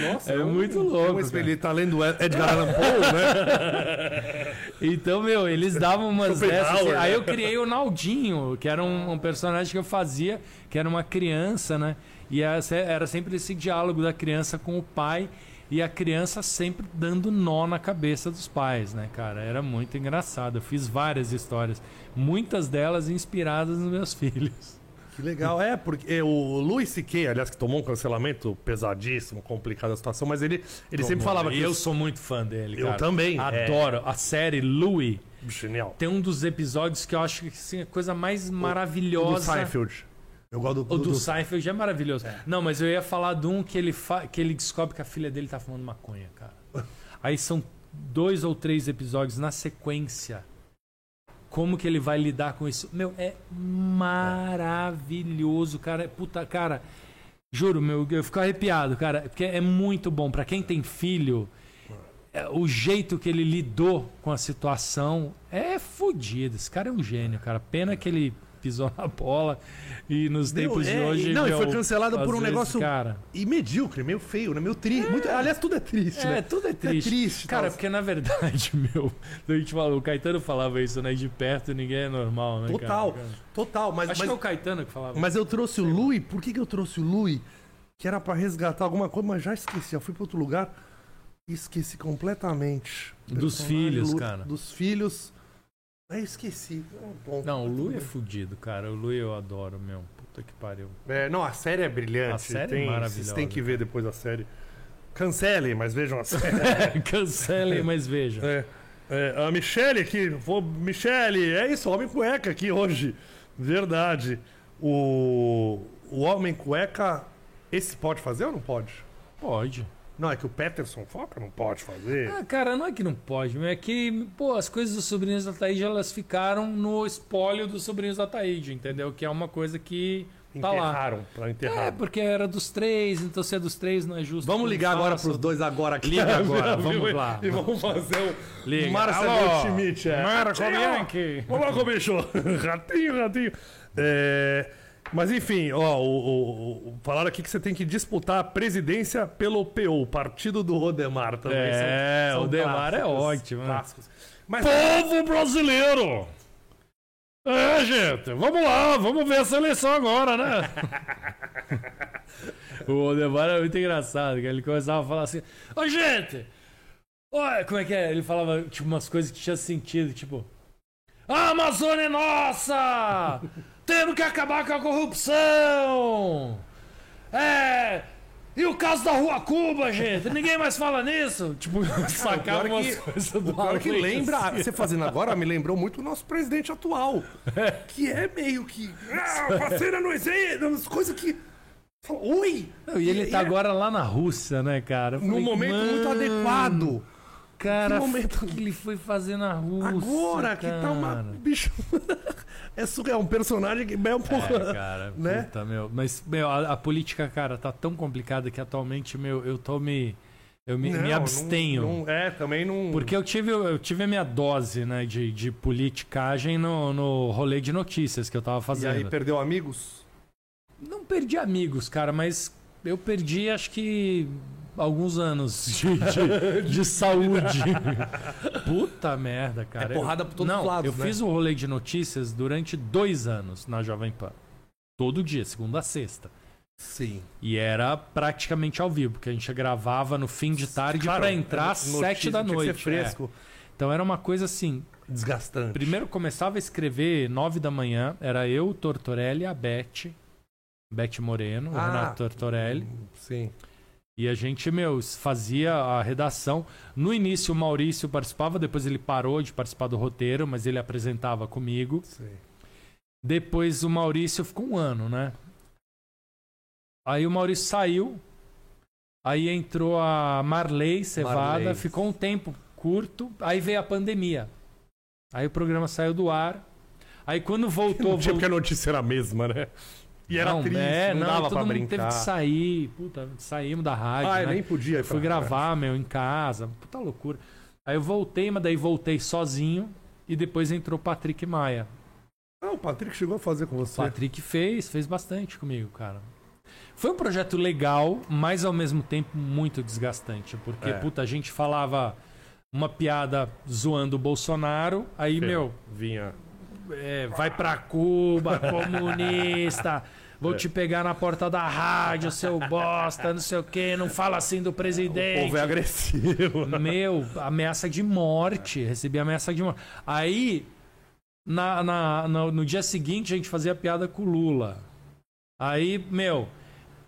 Nossa, É um- muito louco. Ele tá lendo Edgar Allan Poe, né? Então, meu, eles davam umas dessas. assim. né? Aí eu criei o Naldinho, que era um, um personagem que eu fazia, que era uma criança, né? E essa- era sempre esse diálogo da criança com o pai e a criança sempre dando nó na cabeça dos pais, né, cara? Era muito engraçado. Eu fiz várias histórias, muitas delas inspiradas nos meus filhos. Que legal. É, porque o Louis C.K., aliás, que tomou um cancelamento pesadíssimo, complicada a situação, mas ele, ele sempre falava que... Eu os- sou muito fã dele, Eu cara. também, é. Adoro. A série Louie Genial. tem um dos episódios que eu acho que assim, a coisa mais O do maravilhosa. Seinfeld. Eu gosto do... O do, do- Seinfeld é maravilhoso. Não, mas eu ia falar de um que ele, fa... que ele descobre que a filha dele tá fumando maconha, cara. Aí são dois ou três episódios na sequência. Como que ele vai lidar com isso? Meu, é maravilhoso, cara. Puta, cara. Juro, meu, eu fico arrepiado, cara. Porque é muito bom. Pra quem tem filho, é, o jeito que ele lidou com a situação é fodido. Esse cara é um gênio, cara. Pena que ele pisou na bola e nos Meu, tempos de é, hoje. e- não, e foi cancelado às por um vezes, negócio- Cara, E medíocre, meio feio, né? Meio triste. Muito... Aliás, tudo é triste, é, né? tudo é triste. triste, Cara, tal. porque na verdade, meu. A gente falou, o Caetano falava isso, né? De perto ninguém é normal, né? Total, cara? total. Mas, Acho mas, que é o Caetano que falava. mas eu trouxe o Louis. Por que, que eu trouxe o Louis? Que era pra resgatar alguma coisa, mas já esqueci. Eu fui pra outro lugar esqueci completamente. Dos Personagem filhos, cara. Dos filhos. Aí esqueci. Ah, bom. Não, o Lu é fudido, cara. O Lu eu adoro, meu. Puta que pariu. É, não, a série é brilhante. A série é tem, maravilhosa, Vocês têm que ver depois a série. Cancelem, mas vejam a série. Cancelem, mas vejam. É, é, a Michelle aqui, vou, Michelle, é isso, Homem Cueca aqui hoje. Verdade. O, o Homem Cueca, esse pode fazer ou não pode? Pode. Não, é que o Peterson Foca não pode fazer. Ah, cara, não é que não pode, é que, pô, as coisas dos sobrinhos da Taíde, elas ficaram no espólio dos sobrinhos da Taíde, entendeu? Que é uma coisa que tá lá. Enterraram, pra É, enterrar. porque era dos três, então se é dos três não é justo. Vamos ligar agora pros dois agora aqui. Liga agora, vamos lá. E vamos fazer o Liga. Marcelo Schmidt. É. Marco! Bianchi. Olá, como bicho. Ratinho, ratinho. É, Mas enfim, ó, o, o- falaram aqui que você tem que disputar a presidência pelo PO, o partido do Rodemar também. É, o Odemar é ótimo, né? Clássicos. Mas Povo brasileiro! É, gente, vamos lá, vamos ver essa eleição agora, né? o Odemar é muito engraçado, que ele começava a falar assim: Ô, gente! Olha, como é que é? Ele falava tipo, umas coisas que tinham sentido, tipo. A Amazônia é nossa! Temos que acabar com a corrupção! É. E o caso da Rua Cuba, gente? Ninguém mais fala nisso? Tipo, sacava pior umas que- coisas do pior que lembra, você fazendo agora, me lembrou muito o nosso presidente atual. Que é meio que. Ah, parceira existe, umas coisas que. Oi! Não, e ele tá é- agora lá na Rússia, né, cara? Num momento muito "Mano, adequado. Cara, Que momento- que ele foi fazer na Rússia? Agora que tá uma. cara? Bicho. é surreal, um personagem que é um pouco. É, cara, Né? puta, meu. Mas, meu, a, a política, cara, tá tão complicada que atualmente, meu, eu tô me. Eu me, Não, me não- abstenho. não- é, também não. Porque eu tive, eu tive a minha dose né, de, de politicagem no, no rolê de notícias que eu tava E fazendo. aí perdeu amigos? Não perdi amigos, cara, mas eu perdi acho que alguns anos de, de- de saúde. Puta merda, cara. É porrada por todos Não, os lados, Eu né? fiz um rolê de notícias durante dois anos na Jovem Pan. Todo dia, segunda a sexta. Sim. E era praticamente ao vivo, porque a gente gravava no fim de tarde pra entrar às sete da tinha que noite. Ser fresco. é. Então era uma coisa assim. Desgastante. Primeiro começava a escrever nove da manhã, era eu, o Tortorelli e a Beth. Beth Moreno, o Ah. Renato Tortorelli. Sim. E a gente, meu, fazia a redação. No início o Maurício participava, depois ele parou de participar do roteiro, mas ele apresentava comigo. Sim. Depois o Maurício ficou um ano, né? Aí o Maurício saiu. Aí entrou a Marley Cevada, Marley. ficou um tempo curto. Aí veio a pandemia. Aí o programa saiu do ar. Aí quando voltou, Não tinha vol- porque a notícia era a mesma, né? E era não, triste, é, não, não, dava todo pra mundo brincar. teve que sair. Puta, saímos da rádio. Ah, né? nem podia fui gravar, meu, em casa. Puta loucura. Aí eu voltei, mas daí voltei sozinho. E depois entrou o Patrick Maia. Ah, o Patrick chegou a fazer com O você. Patrick fez, fez bastante comigo, cara. Foi um projeto legal, mas ao mesmo tempo muito desgastante. Porque, É. puta, a gente falava uma piada zoando o Bolsonaro. Aí, meu, Vinha. É, vai pra Cuba, comunista. Vou É. te pegar na porta da rádio, seu bosta, não sei o quê. Não fala assim do O presidente. povo é agressivo. Meu, ameaça de morte. Recebi ameaça de morte. Aí, na, na- no, no dia seguinte, a gente fazia piada com o Lula. Aí, meu,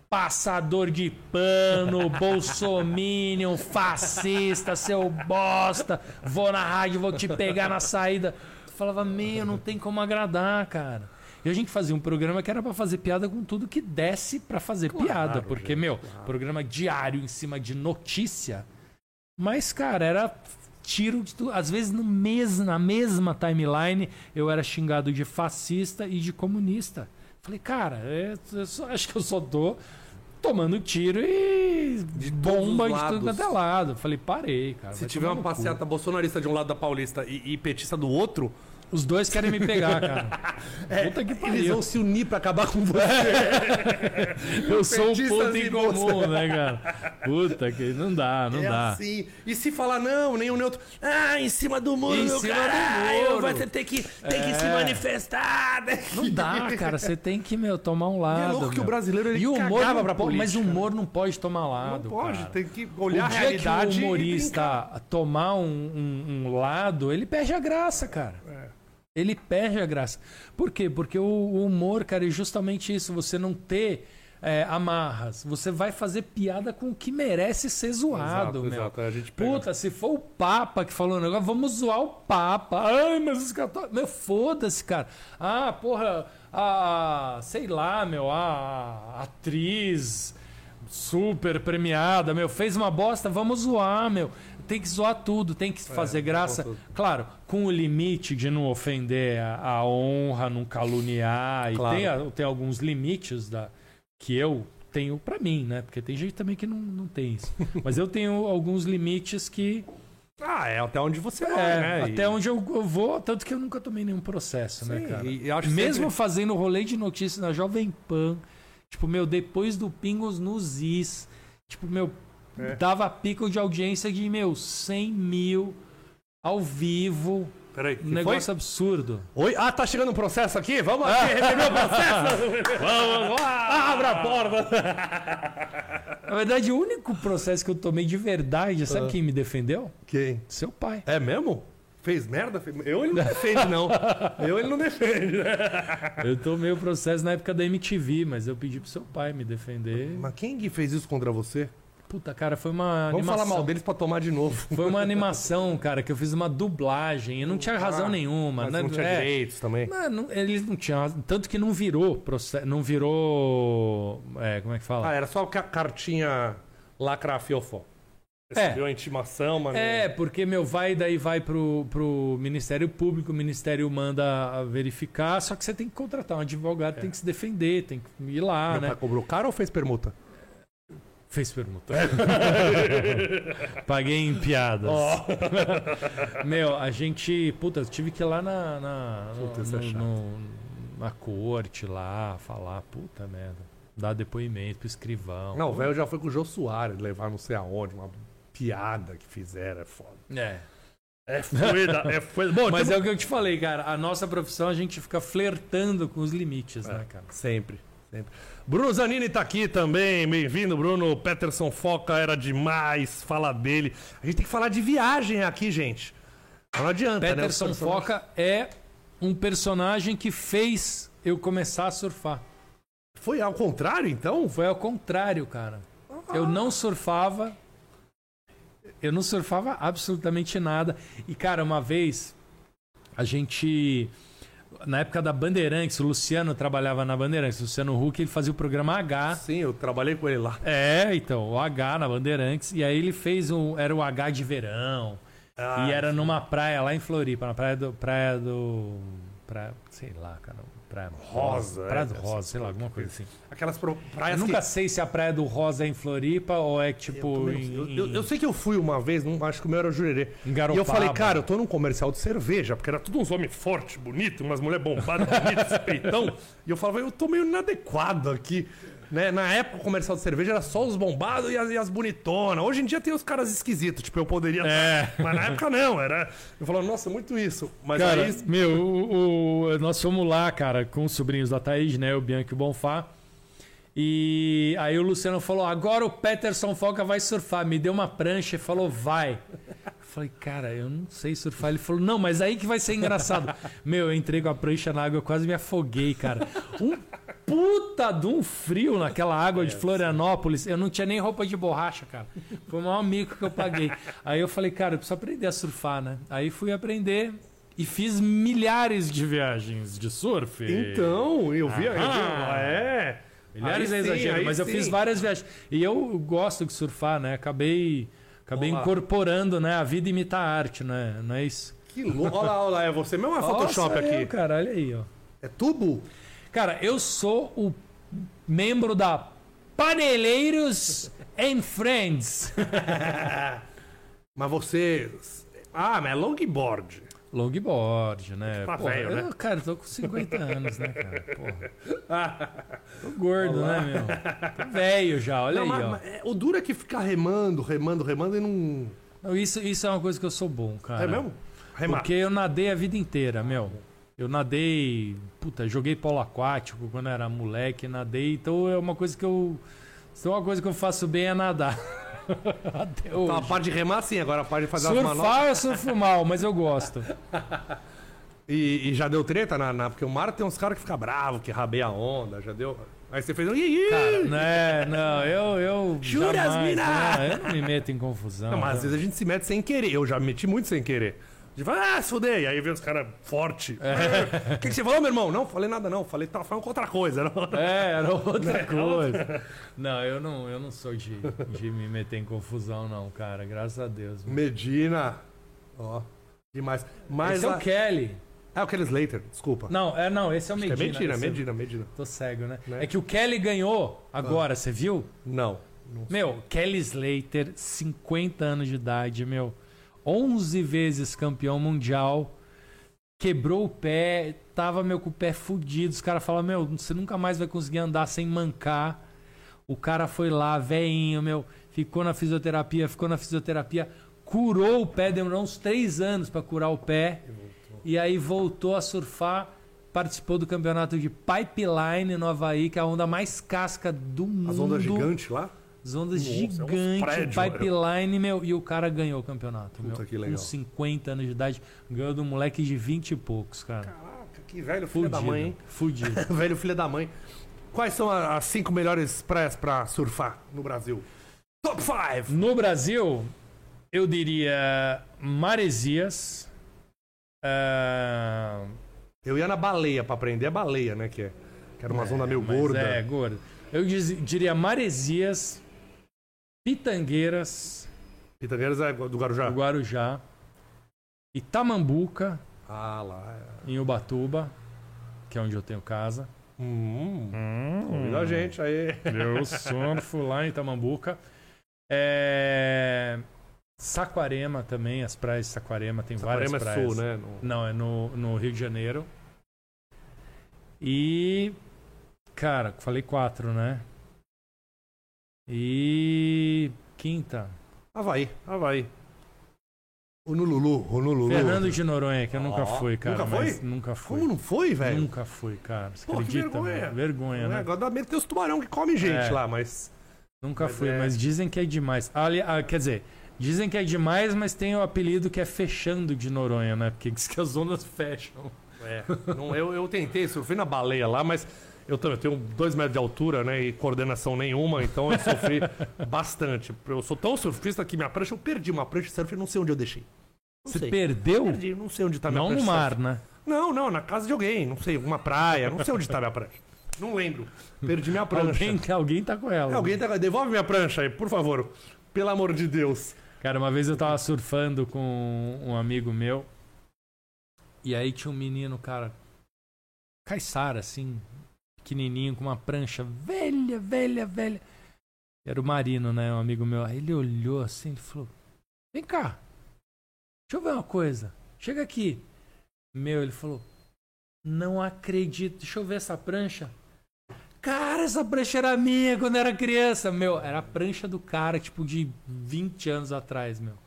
passador de pano, bolsominion, fascista, seu bosta, vou na rádio, vou te pegar na saída. Eu falava, meu, não tem como agradar, cara. E a gente fazia um programa que era pra fazer piada com tudo que desse pra fazer piada. Porque, meu, programa diário em cima de notícia. Mas, cara, era tiro de tudo. Às vezes, no mesmo, na mesma timeline, eu era xingado de fascista e de comunista. Falei, cara, é, eu só- acho que eu só tô tomando tiro e bomba todos os de tudo quanto é lado. Falei, parei, cara. Se tiver uma passeata bolsonarista de um lado da Paulista e, e petista do outro, Os dois querem me pegar, cara. Puta que eles pariu. vão se unir pra acabar com você. Eu sou um ponto e em comum, né, cara? Puta que não dá, não é dá. assim. E se falar não, nenhum nem outro. Ah, em cima do muro, Em meu cima do caralho, muro. Você tem que, tem que se É. manifestar. né? Não dá, cara. Você tem que, meu, tomar um E lado. é louco que meu. o brasileiro ele E o humor cagava pra po- política. Mas o humor não pode tomar lado. Não pode, cara. tem que O olhar a dia realidade que o e humorista tomar um, um- um lado, ele perde a graça, cara. É. Ele perde a graça. Por quê? Porque o, o humor, cara, é justamente isso. Você não ter é, amarras. Você vai fazer piada com o que merece ser zoado, Exato, meu. exato. A gente pega- Puta, se for o Papa que falou um negócio, vamos zoar o Papa. Ai, mas os católicos. Meu, foda-se, cara. Ah, porra, a. Sei lá, meu, a atriz super premiada, meu, fez uma bosta, vamos zoar, meu. Tem que zoar tudo, tem que fazer graça. Claro, com o limite de não ofender a, a honra, não caluniar. Claro. E tem, tem alguns limites da, que eu tenho pra mim, né? Porque tem gente também que não, não tem isso. Mas eu tenho alguns limites que. Ah, é até onde você vai, É, né? até E- onde eu, eu vou, tanto que eu nunca tomei nenhum processo, né, Sim, cara? eu acho Mesmo sempre- fazendo rolê de notícias na Jovem Pan, tipo, meu, depois do Pingos nos Is, tipo, meu, É. dava pico de audiência de, meu, 100 mil ao vivo. Peraí, que Um negócio absurdo. foi? Oi? Ah, tá chegando um processo aqui? Vamos aqui receber o processo? Vamos lá! Abra a porta! Na verdade, o único processo que eu tomei de verdade, Ah. sabe quem me defendeu? Quem? Seu pai. É mesmo? Fez merda? Eu ele não defende, não. Eu ele não defende. Eu tomei o processo na época da MTV, mas eu pedi pro seu pai me defender. Mas quem que fez isso contra você? Puta, cara, foi uma Vamos animação. falar mal deles pra tomar de novo. Foi uma animação, cara, que eu fiz uma dublagem. E não tinha razão nenhuma. Ah, Mas né? não tinha É. direitos também. Não, eles não tinham. Tanto que não virou processo. Não virou. É, como é que fala? Ah, era só a cartinha lacra fiofó. É. Recebeu a intimação, mas... É, porque, meu, vai daí vai pro, pro Ministério Público, o Ministério manda verificar, só que você tem que contratar um advogado, tem que se defender, tem que ir lá, Meu né? pai cobrou caro ou fez permuta? Fez permuta. Paguei em piadas. Meu, a gente. Puta, eu tive que ir lá na. na, no- Puta, isso é no- no- na corte lá, falar, puta merda. Dar depoimento pro escrivão. Não, o velho já foi com o Jô Soares levar não sei aonde, uma piada que fizeram, é foda. É. É foda, é foda. Bom, Mas é o que eu te falei, cara. A nossa profissão a gente fica flertando com os limites, né, cara? Sempre, sempre. Bruno Zanini tá aqui também, bem-vindo, Bruno. Peterson Foca era demais, fala dele. A gente tem que falar de viagem aqui, gente. Não adianta, né? Peterson personagens- Foca é um personagem que fez eu começar a surfar. Foi ao contrário, então? Foi ao contrário, cara. Eu não surfava. Eu não surfava absolutamente nada. E, cara, uma vez a gente. Na época da Bandeirantes, o Luciano trabalhava na Bandeirantes. O Luciano Huck, ele fazia o programa H. Sim, eu trabalhei com ele lá. É, então, o H na Bandeirantes. E aí ele fez um. Era o H de verão. Ah, e era numa praia lá em Floripa, na praia do. Praia do. Praia, sei lá, cara. Praia Rosa, Praia é, do deve Rosa, sei lá, alguma coisa assim. Aquelas pro- Eu praias nunca que... sei se a praia do Rosa é em Floripa ou é tipo. Eu, em. Eu- eu- eu sei que eu fui uma vez, não, acho que o meu era o Jurerê. Em E Garopaba. eu falei, cara, eu tô num comercial de cerveja, porque era tudo uns homens fortes, bonitos, umas mulheres bombadas, bonitas, peitão. E eu falava, eu tô meio inadequado aqui. Né? Na época, o comercial de cerveja era só os bombados e as, e as bonitonas. Hoje em dia tem os caras esquisitos, tipo, eu poderia. É. Mas na época não, era. Eu falava, nossa, muito isso. Mas Cara, aí. meu, o, o- nós fomos lá, cara, com os sobrinhos da Thaís, né? O Bianco e o Bonfá. E aí o Luciano falou: agora o Peterson Foca vai surfar. Me deu uma prancha e falou: vai. Eu falei, cara, eu não sei surfar. Ele falou: não, mas aí que vai ser engraçado. Meu, eu entrei com a prancha na água, eu quase me afoguei, cara. Um puta de um frio naquela água de Florianópolis. Eu não tinha nem roupa de borracha, cara. Foi o maior mico que eu paguei. Aí eu falei, cara, eu preciso aprender a surfar, né? Aí fui aprender e fiz milhares de viagens de surf. Então, eu vi. eu Aham. é. Milhares Aí é sim, exagero, mas eu sim. fiz várias viagens. E eu gosto de surfar, né? Acabei, acabei Olá. incorporando, né? A vida imita a arte, né? Não é isso? Que louco. Olha lá, olha lá, é você mesmo ou é Photoshop Nossa, aqui? eu, cara, olha aí, ó. É tubo? Cara, eu sou o membro da Paneleiros and Friends. Mas você. Ah, mas é longboard. Longboard, né? Tá Pô, velho, eu, né? Cara, tô com 50 anos, né, cara? Porra. Tô gordo, né, meu? Tô velho já, olha Não, aí, mas- ó. mas é- o duro é que ficar remando, remando, remando e não. Não, isso, isso é uma coisa que eu sou bom, cara. É mesmo? Remar. Porque eu nadei a vida inteira, meu. Eu nadei, puta, joguei polo aquático quando era moleque, nadei, então é uma coisa que eu. Se uma coisa que eu faço bem é nadar. Até Então, a hoje. parte de remar, sim, agora a parte de fazer as manobras. Surfar eu surfo mal, mas eu gosto. E, e já deu treta na, na- Porque o mar tem uns caras que ficam bravos, que rabeia a onda, já deu. Aí você fez um. Cara, né? Não, eu. eu Jura, jamais, Asmina? né, Eu não me meto em confusão. Não, mas às né? vezes a gente se mete sem querer. Eu já me meti muito sem querer. Fala, ah, se fudei. Aí vem os caras fortes. O que, que você falou, meu irmão? Não, falei nada não. Falei, tava falando com outra coisa. Não. É, era outra coisa. Não, eu não, eu não sou de, de me meter em confusão, não, cara. Graças a Deus. Medina. Ó. Demais. Mas. Esse é a- o Kelly. É o Kelly Slater, desculpa. Não, é, não, esse é o É Medina. Medina, esse é- Medina, Medina. Tô cego, né? Né? É que o Kelly ganhou agora, você viu? Não. Meu, Kelly Slater, 50 anos de idade, meu. 11 vezes campeão mundial. Quebrou o pé, tava, meu, com o pé fudido. Os caras falam, meu, você nunca mais vai conseguir andar sem mancar. O cara foi lá, velhinho, meu, ficou na fisioterapia, ficou na fisioterapia, curou o pé, demorou uns três anos pra curar o pé. E aí voltou a surfar, participou do campeonato de Pipeline no Havaí, que é a onda mais casca do mundo. As ondas gigantes lá? As ondas Nossa, é uns gigantes, prédios, pipeline, meu. E o cara ganhou o campeonato, Puta meu. que legal. Com 50 anos de idade. Ganhou de um moleque de 20 e poucos, cara. Caraca, que velho filho Fudido. da mãe, hein? Fudido. velho filho da mãe. Quais são as cinco melhores praias pra surfar no Brasil? Top 5! No Brasil, eu diria Maresias. ah, Eu ia na baleia pra aprender a baleia, né? Que, é, que era uma zona meio mas gorda. É, gorda. Eu diz- diria Maresias, Pitangueiras, Pitangueiras é do Guarujá. do Guarujá, Itamambuca, Ah, lá. é. em Ubatuba, que é onde eu tenho casa. Hum, convida a gente aí. Eu surfo lá em Tamambuca. É... Saquarema também, as praias de Saquarema, tem Saquarema várias é praias. sul, né? No- Não, é no, no Rio de Janeiro. E. Cara, falei quatro, né? E. Quinta. Havaí, Havaí. Honolulu, Honolulu. Fernando de Noronha, que eu nunca Ó, fui, cara. nunca foi? Nunca fui. Como não foi, velho? Nunca fui, cara. Você Pô, acredita? vergonha. Vergonha, É, né? agora dá medo tem os tubarão que comem gente É. lá, mas. Nunca Mas fui, é- mas dizem que é demais. Ali, ah, quer dizer, dizem que é demais, mas tem o apelido que é fechando de Noronha, né? Porque diz que as zonas fecham. É, não, eu, eu tentei, surfei na baleia lá, mas eu também tenho dois metros de altura, né? E coordenação nenhuma, então eu sofri bastante. Eu sou tão surfista que minha prancha, eu perdi uma prancha de surf e não sei onde eu deixei. Não Você sei. perdeu? Perdi, não sei onde tá minha Não prancha. no de mar, né? Não, não, na casa de alguém, não sei, alguma praia, não sei onde tá minha prancha. Não lembro. Perdi minha prancha. Alguém, alguém tá com ela. Alguém tá... Devolve minha prancha aí, por favor. Pelo amor de Deus. Cara, uma vez eu tava surfando com um amigo meu. E aí tinha um menino, cara. Caiçara, assim. Pequenininho, com uma prancha velha, velha, velha. Era o Marino, né? Um amigo meu. Aí ele olhou assim e falou: Vem cá. Deixa eu ver uma coisa. Chega aqui. Meu, ele falou: Não acredito. Deixa eu ver essa prancha. Cara, essa prancha era minha quando eu era criança. Meu, era a prancha do cara, tipo, de 20 anos atrás, meu.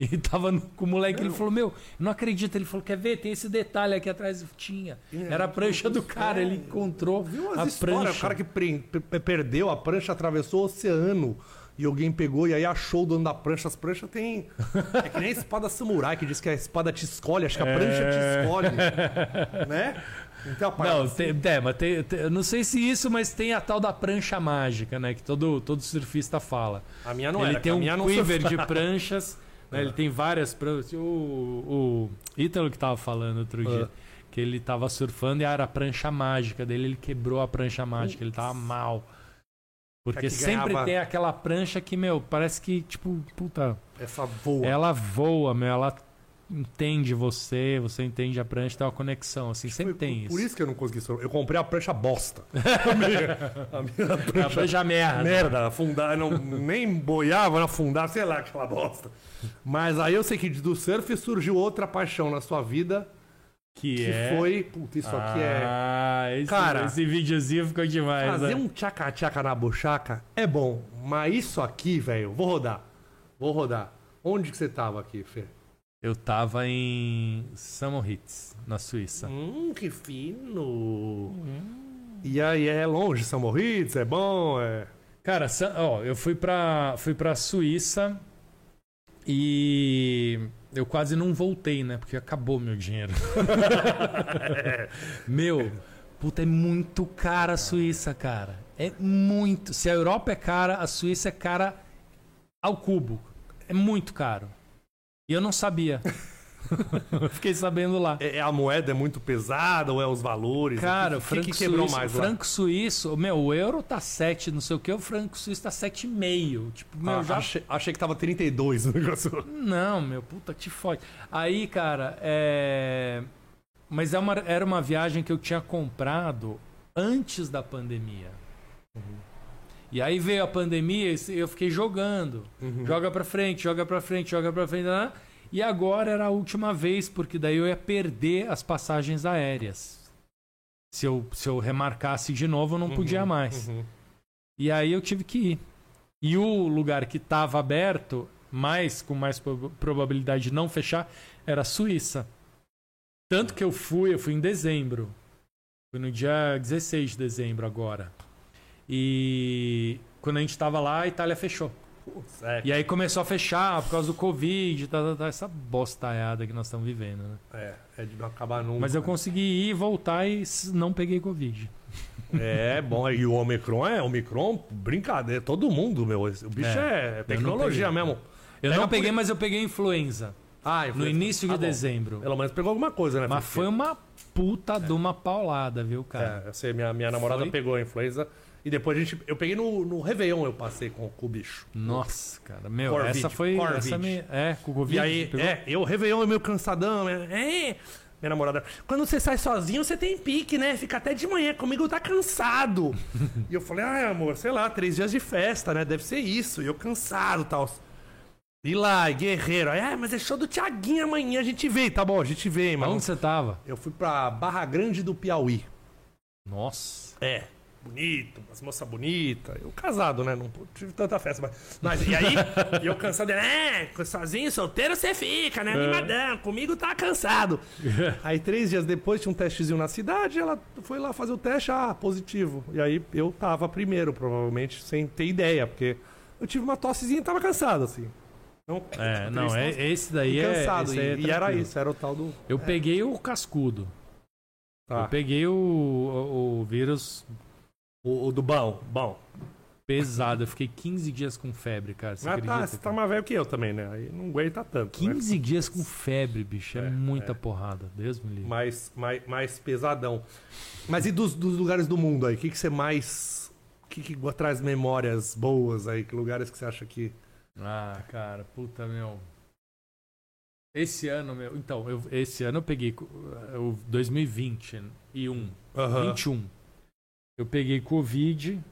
E tava no- com o moleque, ele falou, meu, eu não acredito. Ele falou, quer ver? Tem esse detalhe aqui atrás. Tinha. Era a prancha do cara, ele encontrou Viu a as histórias? prancha. O cara que pre- pe- perdeu a prancha, atravessou o oceano e alguém pegou e aí achou o dono da prancha. As pranchas tem. É que nem a espada samurai que diz que a espada te escolhe, acho que a prancha te escolhe. né? Então parada Não, tem, é, mas tem, tem- eu não sei se isso, mas tem a tal da prancha mágica, né? Que todo, todo surfista fala. A minha não ele era, tem um quiver de pranchas, né? ele tem várias pranchas. O, o Ítalo que tava falando outro dia, que ele tava surfando e era a prancha mágica dele, ele quebrou a prancha mágica, ele tava mal. Porque É sempre ganhava- tem aquela prancha que, meu, parece que, tipo, puta, Essa voa. ela voa, meu, ela entende você, você entende a prancha, tem uma conexão, assim, sempre Foi tem por, isso. Por isso que eu não consegui. Eu comprei a prancha bosta. a minha, a minha É a prancha prancha merda. merda, afundar, não, nem boiava, não afundava, sei lá, aquela bosta. Mas aí eu sei que do surf surgiu outra paixão na sua vida, Que, que é... foi. Puta, isso aqui é. Ah, esse, Cara, esse videozinho ficou demais. Fazer né? um tchaca-tchaca na buchaca é bom, mas isso aqui, velho, vou rodar. Vou rodar. Onde que você tava aqui, Fê? Eu tava em Samoritz, na Suíça. Hum, que fino. E aí, é longe, São Moritz, é bom, é... Cara, ó, eu fui pra, fui pra Suíça e eu quase não voltei, né? Porque acabou meu dinheiro. meu, puta, é muito cara a Suíça, cara. É muito. Se a Europa é cara, a Suíça é cara ao cubo. É muito caro. E eu não sabia. Fiquei sabendo lá. É, é a moeda é muito pesada ou é os valores? Cara, o que, franco que quebrou suíço, mais lá? franco suíço, meu, o euro tá 7, não sei o que, o franco suíço tá 7,5. Tipo, meu, Ah, já achei, achei que tava 32 o negócio. Não, meu, puta, te fode. Aí, cara, é. Mas é uma- era uma viagem que eu tinha comprado antes da pandemia. E aí veio a pandemia e eu fiquei jogando. Joga pra frente, joga pra frente, joga pra frente. E agora era a última vez, porque daí eu ia perder as passagens aéreas. Se eu, se eu remarcasse de novo, eu não podia mais. Uhum. E aí eu tive que ir. E o lugar que estava aberto, mais com mais prob- probabilidade de não fechar, era a Suíça. Tanto que eu fui, eu fui em dezembro. Fui no dia 16 de dezembro agora. E quando a gente tava lá, a Itália fechou. É, E aí começou a fechar por causa do Covid, tá, tá, tá, essa bostaiada que nós estamos vivendo, né? é, é de não acabar nunca. Mas eu consegui ir, voltar e não peguei Covid. É bom, e o Omicron é, Omicron, brincadeira, todo mundo, meu. O bicho É, é, tecnologia peguei. mesmo. Eu Pega não peguei, por- mas eu peguei influenza. Ah, No início de Ah, dezembro. Pelo menos pegou alguma coisa, né? Mas Fê? foi uma puta de uma paulada, viu, cara? É, eu sei, minha, minha namorada Foi? pegou a influenza. E depois a gente. Eu peguei no, no Réveillon, eu passei com, com o bicho. Nossa, cara. Meu, Corvid, essa foi. Corvid. Essa me... É, com o Covid. E aí, é, eu, Réveillon é meio cansadão, é, é, Minha namorada, quando você sai sozinho, você tem pique, né? Fica até de manhã, comigo tá cansado. e eu falei, ah, amor, sei lá, três dias de festa, né? Deve ser isso. E eu cansado e tal. E lá, guerreiro. Ah, mas é show do Tiaguinho amanhã, a gente vê. Tá bom, a gente vê, mano. Onde você tava? Eu fui pra Barra Grande do Piauí. Nossa. É, bonito, umas moças bonitas. Eu casado, né? Não tive tanta festa, mas. mas e aí, e eu cansado, é, sozinho, solteiro você fica, né? Animadão, comigo tá cansado. Aí, três dias depois, tinha um testezinho na cidade, ela foi lá fazer o teste, ah, positivo. E aí eu tava primeiro, provavelmente, sem ter ideia, porque eu tive uma tossezinha e tava cansado, assim. Não, É, não, três é, esse daí é. cansado. aí é e, e era isso, era o tal do. Eu peguei o cascudo. Tá. Eu peguei o, o, o vírus O, o do bom, bom. pesado. Eu fiquei 15 dias com febre, cara. Você Mas acredita? tá, você tá mais velho que eu também, né? Aí não aguenta tanto. né? 15 dias com febre, bicho. É, É, muita é. porrada. Deus me livre. mais, mais, mais pesadão. Mas e dos, dos lugares do mundo aí? O que, que você mais. O que, que traz memórias boas aí? Que lugares que você acha que. Ah, cara, puta, meu. Esse ano, meu. Então, eu, esse ano eu peguei co- o 2020 e um. Aham. 21. Eu peguei Covid,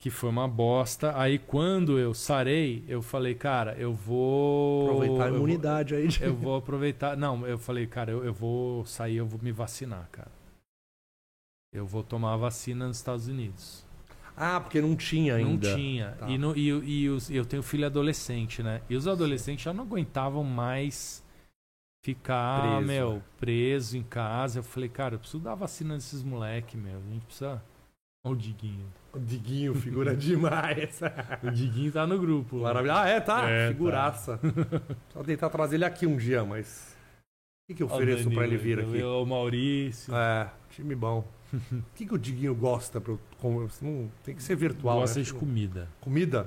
que foi uma bosta. Aí quando eu sarei, eu falei, cara, eu vou. Aproveitar a eu vou- imunidade aí. De... Eu vou aproveitar. Não, eu falei, cara, eu, eu vou sair, eu vou me vacinar, cara. Eu vou tomar a vacina nos Estados Unidos. Ah, porque não tinha ainda. Não tinha. Tá. E, no- e, e os- eu tenho filho adolescente, né? E os adolescentes já não aguentavam mais ficar, Preso, meu, né? preso em casa. Eu falei, cara, eu preciso dar vacina nesses moleque, meu. A gente precisa. Olha o Diguinho. O Diguinho figura demais. O Diguinho tá no grupo. Maravilha. Ah, é, tá. É, Figuraça. Só tentar trazer ele aqui um dia, mas. O que, que eu ofereço pra ele vir aqui? O Maurício. É, time bom. O que, que o Diguinho gosta? Pra eu, não, tem que ser virtual. Gosta né? de comida. Comida?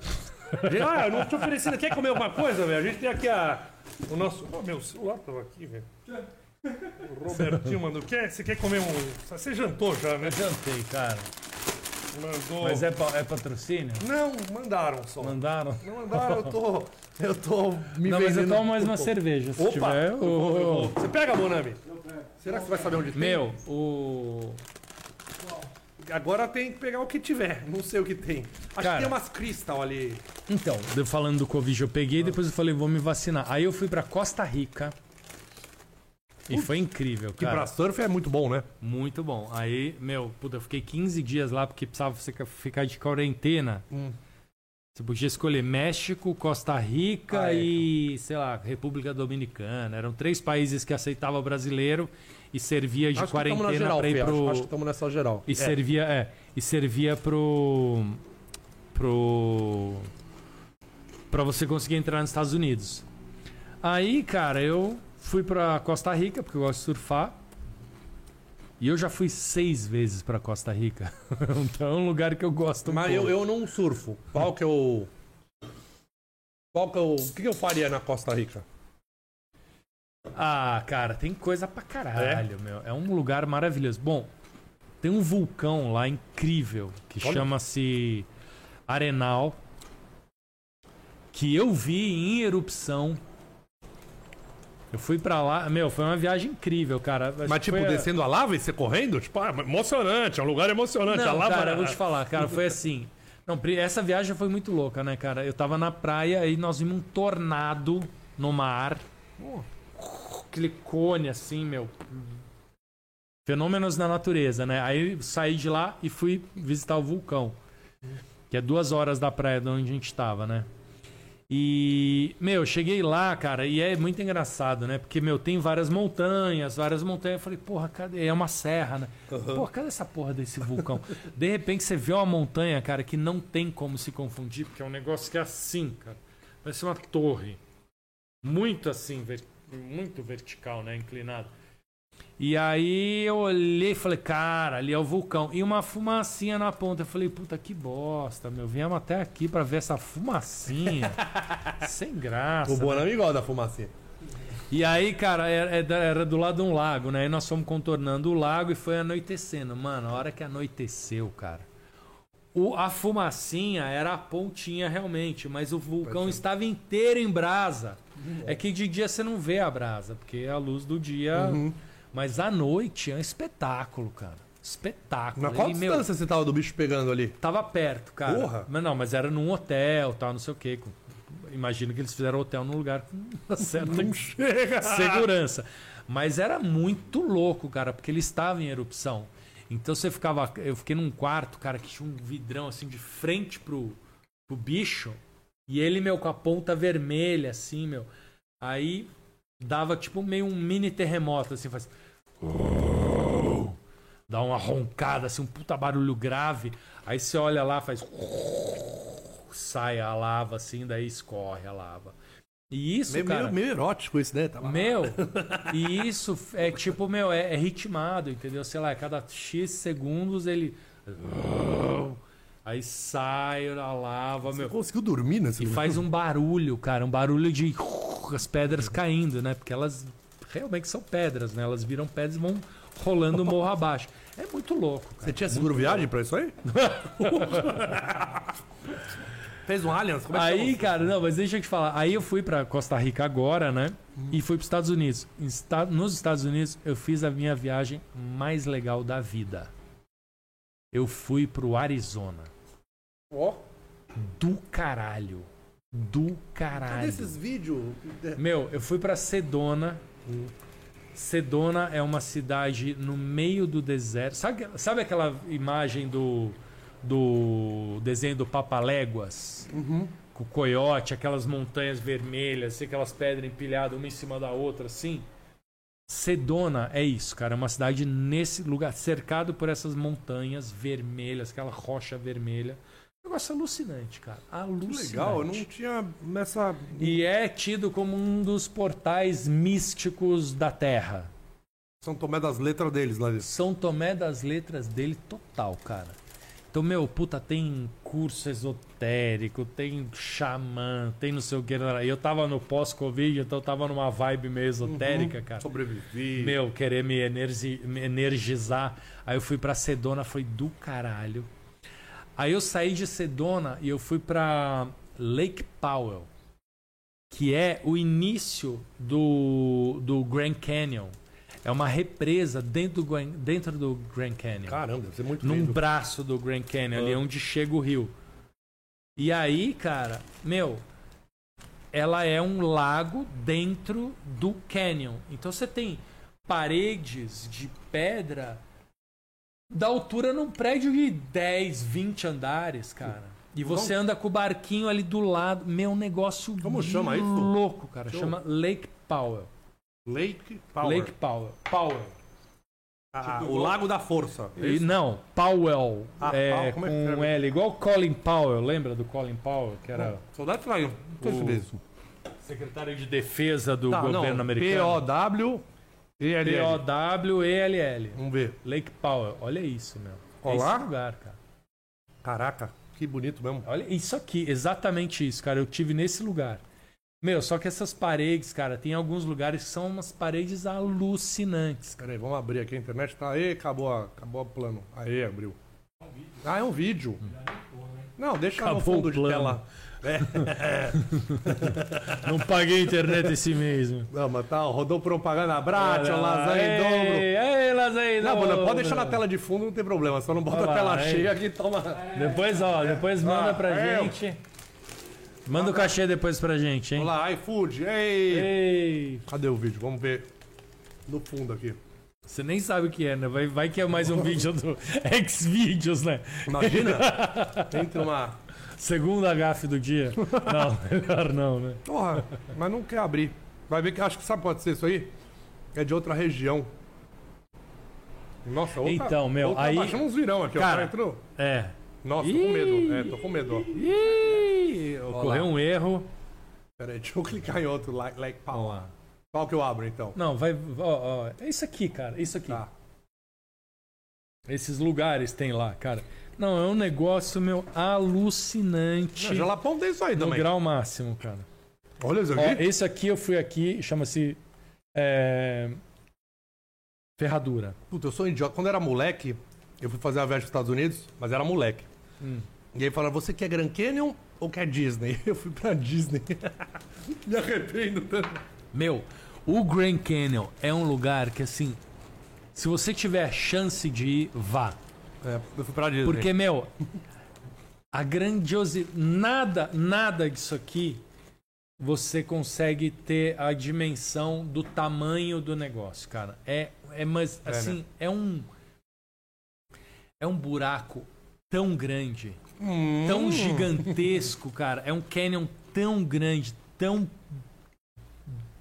ah, eu não te oferecendo. Quer comer alguma coisa, velho? A gente tem aqui a. O nosso. Oh, meu celular tava aqui, velho. O Robertinho mandou. Quer, você quer comer um. Você jantou já, né? Jantei, cara. Mandou. Mas é, pa- é patrocínio? Não, mandaram só. Mandaram? Não mandaram, eu tô. Eu tô me não, mas eu vendendo tomo mais por uma pouco. cerveja. Se Opa! tiver. Eu eu Você pega, Bonami? Será que você vai saber onde tem? Meu, o. Agora tem que pegar o que tiver. Não sei o que tem. Acho Cara. que tem umas cristal ali. Então, eu falando do Covid, eu peguei e depois eu falei, vou me vacinar. Aí eu fui pra Costa Rica. E foi incrível, Que cara. pra surf é muito bom, né? Muito bom. Aí, meu, puta, eu fiquei 15 dias lá porque precisava ficar- ficar de quarentena. Hum. Você podia escolher México, Costa Rica Ah, é. e, sei lá, República Dominicana. Eram três países que aceitavam brasileiro e servia de acho quarentena pra ir pro. acho, acho que estamos nessa geral. E É. servia, é, e servia pro pro para você conseguir entrar nos Estados Unidos. Aí, cara, eu fui pra Costa Rica porque eu gosto de surfar. E eu já fui seis vezes pra Costa Rica. então é um lugar que eu gosto Mas muito. eu, eu não surfo. Qual que eu. Qual que eu. O que, que eu faria na Costa Rica? Ah, cara, tem coisa pra caralho, meu. É um lugar maravilhoso. Bom, tem um vulcão lá incrível que chama-se Arenal. Que eu vi em erupção. Eu fui pra lá, meu, foi uma viagem incrível, cara. Acho Mas tipo, foi a- descendo a lava e você correndo? Tipo, ah, emocionante, é um lugar emocionante. a Não, lava. cara, eu vou te falar, cara, foi assim. Não, essa viagem foi muito louca, né, cara? Eu tava na praia e nós vimos um tornado no mar. Aquele cone assim, meu. Fenômenos da natureza, né? Aí saí de lá e fui visitar o vulcão. Que é duas horas da praia de onde a gente tava, né? E, meu, cheguei lá, cara, e é muito engraçado, né? Porque, meu, tem várias montanhas, várias montanhas. Eu falei, porra, cadê? É uma serra, né? Porra, cadê essa porra desse vulcão? De repente você vê uma montanha, cara, que não tem como se confundir, porque é um negócio que é assim, cara. Parece uma torre. Muito assim, ver- muito vertical, né? Inclinado. E aí eu olhei e falei, cara, ali é o vulcão. E uma fumacinha na ponta. Eu falei, puta que bosta, meu. Viemos até aqui pra ver essa fumacinha. Sem graça. O né? Bonami gosta da fumacinha. E aí, cara, era, era- era do lado de um lago, né? Aí nós fomos contornando o lago e foi anoitecendo. Mano, a hora que anoiteceu, cara, O, a fumacinha era a pontinha realmente, mas o vulcão estava inteiro em brasa. É que de dia você não vê a brasa, porque é a luz do dia. Mas à noite é um espetáculo, cara. Espetáculo. Na qual E, meu, distância você tava do bicho pegando ali? Tava perto, cara. Porra! Mas não, mas era num hotel, tal, não sei o quê. com- Imagino que eles fizeram hotel num lugar com certa segurança. Mas era muito louco, cara, porque ele estava em erupção. Então você ficava. Eu fiquei num quarto, cara, que tinha um vidrão assim de frente pro, pro bicho. E ele, meu, com a ponta vermelha, assim, meu. Aí dava tipo meio um mini terremoto, assim, faz. Dá uma roncada, assim, um puta barulho grave. Aí você olha lá, faz. Sai a lava, assim, daí escorre a lava. E isso, Meio, cara. meio, meio erótico isso, né? Tava... Meu, e isso é tipo, meu, é, é ritmado, entendeu? Sei lá, a cada X segundos ele. Aí sai a lava, Você meu. conseguiu dormir nesse E faz um barulho, cara, um barulho de as pedras caindo, né? Porque elas realmente são pedras, né? Elas viram pedras e vão rolando morro abaixo. É muito louco, cara. Você tinha seguro viagem pra isso aí? Fez um Allianz? Como é que Aí, chama? cara, não, mas deixa eu te falar. Aí eu fui pra Costa Rica agora, né? E fui pros Estados Unidos. Em Esta- Nos Estados Unidos, eu fiz a minha viagem mais legal da vida. Eu fui pro Arizona. Ó, Do caralho. Do cadê caralho. esses vídeos? Meu, eu fui pra Sedona. Sedona é uma cidade no meio do deserto. Sabe, sabe aquela imagem do, do desenho do Papaléguas? Com o coiote, aquelas montanhas vermelhas, assim, aquelas pedras empilhadas uma em cima da outra, assim? Sedona é isso, cara. É uma cidade nesse lugar, cercado por essas montanhas vermelhas, aquela rocha vermelha. Um negócio alucinante, cara. Alucinante. legal, eu não tinha essa. E é tido como um dos portais místicos da Terra. São Tomé das letras deles lá. São Tomé das letras dele total, cara. Então, meu, puta, tem curso esotérico, tem xamã, tem não sei o que. Eu tava no pós-Covid, então eu tava numa vibe meio esotérica, cara. Sobrevivi. Meu, querer me energizar. Aí eu fui pra Sedona, foi do caralho. Aí eu saí de Sedona e eu fui pra Lake Powell, que é o início do, do Grand Canyon. É uma represa dentro do, dentro do Grand Canyon Caramba, deve ser muito num lindo. braço do Grand Canyon, ali Ah. onde chega o rio. E aí, cara, meu, ela é um lago dentro do canyon. Então você tem paredes de pedra da altura num prédio de 10, 20 andares, cara. E você anda com o barquinho ali do lado. Meu, negócio Como chama isso? louco, cara. Show. Chama Lake Powell. Lake Power. Lake Powell. Powell. Ah, o Lago da Força. E, não, Powell. Ah, é, Powell, como é que com? L, igual Colin Powell, lembra do Colin Powell, que era Soldado Flávio. O secretário de defesa do Tá, governo não. americano? P-O-W. P-O-W-E-L-L. Vamos ver. Lake Powell. Olha isso, meu. É Olá? esse lugar, cara. Caraca, que bonito mesmo. Olha isso aqui, exatamente isso, cara. Eu tive nesse lugar. Meu, só que essas paredes, cara, tem alguns lugares que são umas paredes alucinantes. cara. Pera aí, vamos abrir aqui a internet. Tá aí, acabou, a- acabou o plano. Aí, abriu. Ah, é um vídeo. Não, deixa no Acabou fundo o de plano. tela. Não paguei internet esse mês, meu. Não, mas tá, rodou propaganda Brat, lasanha em dobro. Ei, lasanha em Não, dobro. mano, pode deixar na tela de fundo, não tem problema. Só não bota Olha a tela lá, aí. cheia que toma. Depois, ó, depois manda pra é. gente. Manda o cachê depois pra gente, hein? Vamos lá, iFood. Ei! Ei, Cadê o vídeo? Vamos ver no fundo aqui. você nem sabe o que é, né? Vai, vai que é mais um vídeo do Xvideos, né? Imagina, entra uma. Segunda gafe do dia. Não, melhor não, né? Porra, mas não quer abrir. Vai ver que acho que sabe pode ser isso aí? É de outra região. Nossa, outra, Então, meu, outra aí- baixando uns virão aqui, ó. Cara, Cara, entrou. É. Nossa, tô com medo. É, tô com medo, ó. Ih, ocorreu um erro. Pera aí, deixa eu clicar em outro. Like, like Vamos lá. Qual que eu abro então? Não, vai. Ó, ó, é isso aqui, cara. Isso aqui. Tá. Esses lugares tem lá, cara. Não, é um negócio, meu, alucinante. Não, Jalapão tem isso aí no também. grau máximo, cara. Olha isso Ó, aqui. esse aqui eu fui aqui, chama-se. é, Ferradura. Puta, eu sou um idiota. Quando eu era moleque, eu fui fazer a viagem para os Estados Unidos, mas era moleque. E aí falaram, você quer Grand Canyon ou quer Disney? Eu fui pra Disney. Me arrependo tanto. Meu, o Grand Canyon é um lugar que, assim, se você tiver chance de ir, vá. É, eu fui pra Disney. Porque, meu, a grandiosidade. Nada, nada disso aqui você consegue ter a dimensão do tamanho do negócio, cara. É, é mas, É, assim, né? é um. É um buraco tão grande, Hum. tão gigantesco, cara. É um canyon tão grande, tão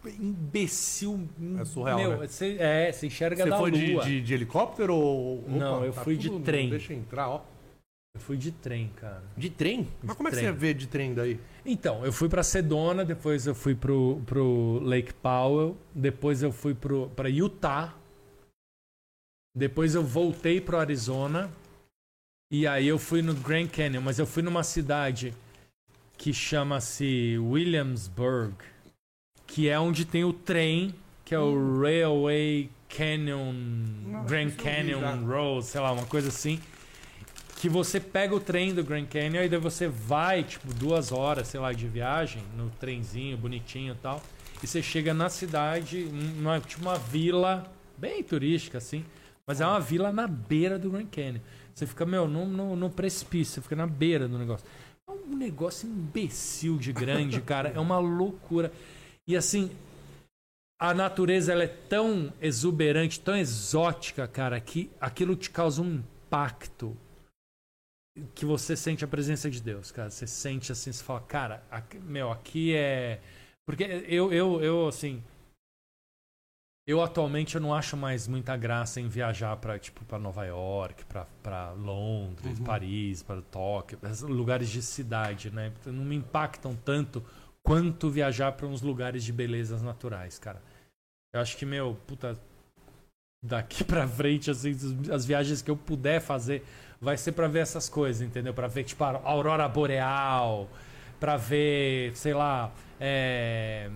imbecil. É surreal, Meu, né? Você, é, você enxerga Você da foi de, lua. de, de helicóptero ou. Não, eu fui de trem. Deixa eu entrar, ó. Eu fui de trem, cara. De trem? Mas como é que trem. você vê de trem daí? Então, eu fui pra Sedona, depois eu fui pro, pro Lake Powell, depois eu fui pro, pra Utah, depois eu voltei pro Arizona, e aí eu fui no Grand Canyon, mas eu fui numa cidade que chama-se Williamsburg, que é onde tem o trem, que é o Railway Canyon, Grand vi Canyon. Road, sei lá, uma coisa assim. Que você pega o trem do Grand Canyon e daí você vai, tipo, duas horas, sei lá, de viagem, no trenzinho bonitinho e tal. E você chega na cidade, numa, tipo uma vila bem turística, assim. Mas é uma vila na beira do Grand Canyon. Você fica, meu, no, no, no precipício, você fica na beira do negócio. É um negócio imbecil de grande, cara. É uma loucura. E assim, a natureza ela é tão exuberante, tão exótica, cara, que aquilo te causa um impacto que você sente a presença de Deus, cara. Você sente assim, você fala, cara, aqui- meu, aqui é. Porque eu, eu, eu, assim. Eu atualmente eu não acho mais muita graça em viajar para tipo para Nova York, para Londres, Paris, para Tóquio, lugares de cidade, né? Não me impactam tanto quanto viajar para uns lugares de belezas naturais, cara. Eu acho que meu, puta, daqui pra frente assim, as- viagens que eu puder fazer vai ser pra ver essas coisas, entendeu? Pra ver tipo a aurora boreal, pra ver, sei lá, é,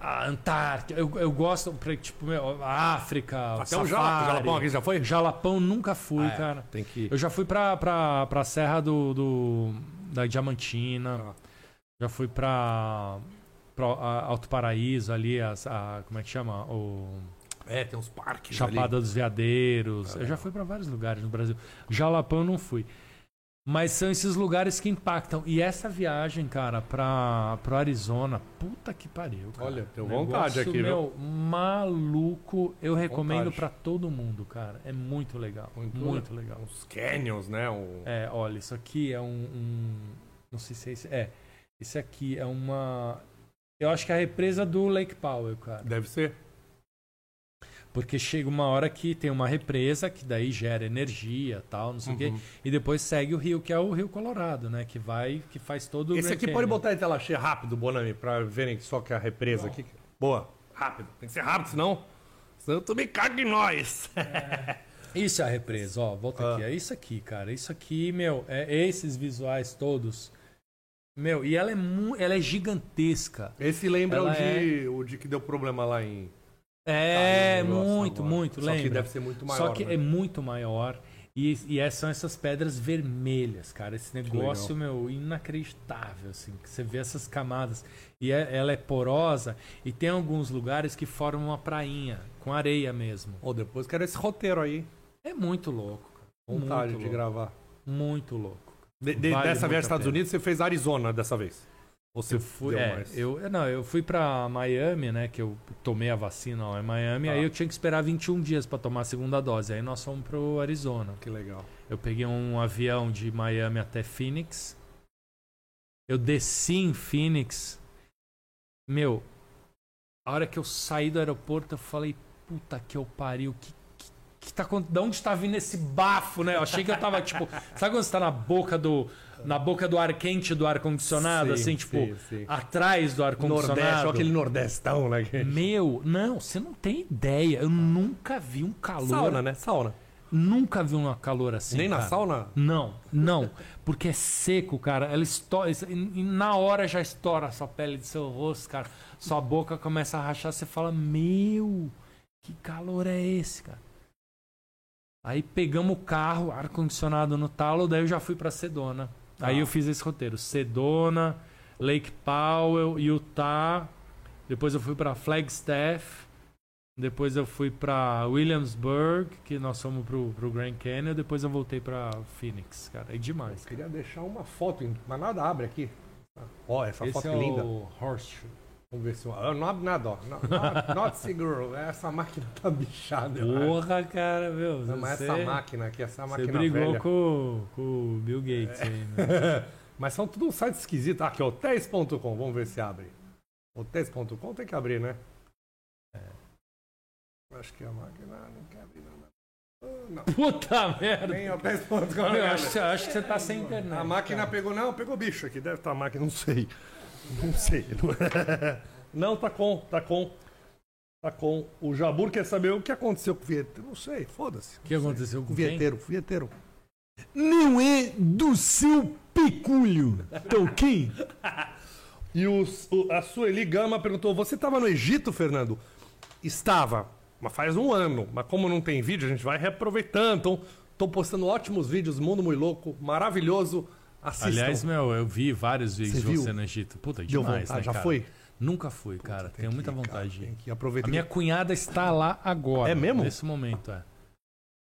a Antártida. Eu, eu gosto, tipo, meu, a África, Até o safari. Jala- Jalapão aqui já foi? Jalapão nunca fui, Ah, é. cara. Tem que. Eu já fui pra, pra, pra Serra do, do- da Diamantina. Ah. Já fui pra, pra a- Alto Paraíso ali, as- a, como é que chama? O É, tem uns parques Chapada ali. dos Veadeiros. Eu já fui pra vários lugares no Brasil. Jalapão eu não fui. Mas são esses lugares que impactam. E essa viagem, cara, pra, pro Arizona, puta que pariu. Cara. Olha, tenho Negócio, vontade aqui, viu? meu, maluco. Eu recomendo pra todo mundo, cara. É muito legal. Muito Muito, legal. Uns canyons, né? Um... É, olha, isso aqui é um, um- Não sei se é esse. É. Esse aqui é uma. Eu acho que é a represa do Lake Powell, cara. Deve ser. Porque chega uma hora que tem uma represa que daí gera energia tal, não sei o quê. Uhum. E depois segue o rio, que é o Rio Colorado, né? Que vai, que faz todo o Esse aqui Canyon. pode botar em tela cheia rápido, Bonami, pra verem só que é a represa aqui. Boa. Rápido. Tem que ser rápido, senão. Senão tu me caga em nós. Isso é a represa, ó. Volta Ah. aqui. É isso aqui, cara. Isso aqui, meu, é esses visuais todos. Meu, e ela é, ela é gigantesca. Esse lembra o de, o de que deu problema lá em. É, Tá, muito, agora. muito, Só lembra? que deve ser muito maior. Só que né? é muito maior. E, e é- são essas pedras vermelhas, cara. Esse negócio, meu, inacreditável, assim. Que você vê essas camadas. E é- ela é porosa. E tem alguns lugares que formam uma prainha, com areia mesmo. Ô, depois quero esse roteiro aí. É muito louco, cara. Vontade muito de louco. gravar. Muito louco. De- de- Vale dessa viagem aos Estados. Unidos, você fez Arizona dessa vez. Ou você Eu fui, é, mais? eu, não, eu fui pra Miami, né? Que eu tomei a vacina lá em Miami. Tá. Aí eu tinha que esperar 21 dias pra tomar a segunda dose. Aí nós fomos pro Arizona. Que legal. Eu peguei um avião de Miami até Phoenix. Eu desci em Phoenix. Meu, a hora que eu saí do aeroporto, eu falei, puta que eu pariu, que, que, que tá? De onde tá vindo esse bafo, né? Eu achei que eu tava, tipo, sabe quando você tá na boca do. Na boca do ar quente do ar-condicionado, Sim, assim, tipo, sim, sim. atrás do Nordeste, ar-condicionado. olha aquele nordestão, né? Meu, não, você não tem ideia. Eu nunca vi um calor. Sauna, né? Sauna. Nunca vi um calor assim. Nem na cara. sauna? Não, não. Porque é seco, cara. Ela estoura. E na hora já estoura a sua pele de seu rosto, cara. Sua boca começa a rachar. Você fala, meu, que calor é esse, cara? Aí pegamos o carro, ar-condicionado no talo, daí eu já fui pra Sedona. Aí Ah. eu fiz esse roteiro. Sedona, Lake Powell, Utah. Depois eu fui pra Flagstaff. Depois eu fui pra Williamsburg, que nós fomos pro, pro Grand Canyon. Depois eu voltei pra Phoenix, cara. É demais. Eu queria deixar uma foto, mas nada abre aqui. Ó, essa Esse foto é é linda. o Horseshoe. Vamos ver se eu... Não abre nada, ó. Not, not, not seguro. Essa máquina tá bichada. acho. Porra, cara, meu. Não, mas você, essa máquina aqui, essa você máquina brigou velha. com, com o Bill Gates aí, né? Mas são tudo um site esquisito. Ah, aqui, hotéis.com. Vamos ver se abre. Hotéis.com tem que abrir, né? É. Acho que a máquina não quer abrir nada. Ah, Não. Puta merda. Nem hotéis.com. Né? acho, que- acho que você tá sem internet. A máquina cara. pegou. Não, pegou bicho aqui. Deve estar a máquina, não sei. Não sei. Não, tá com, tá com. Tá com. O Jabur quer saber o que aconteceu com o vinheteiro. Não sei, foda-se. O que aconteceu com O quem? vinheteiro, o vinheteiro. Não é do seu tá ok? E o, o- a Sueli Gama perguntou: Você estava no Egito, Fernando? Estava, mas faz um ano. Mas como não tem vídeo, a gente vai reaproveitando. Então, tô postando ótimos vídeos, Mundo Muito Louco, maravilhoso. Assistam. Aliás, meu, eu vi vários vídeos Você você no Egito. Puta, Deu demais, vontade, né, já cara? foi? Nunca fui, cara. Tem Tenho que muita cara, vontade. de Tem que aproveitar. A minha cunhada está lá agora. É mesmo? Nesse momento, é.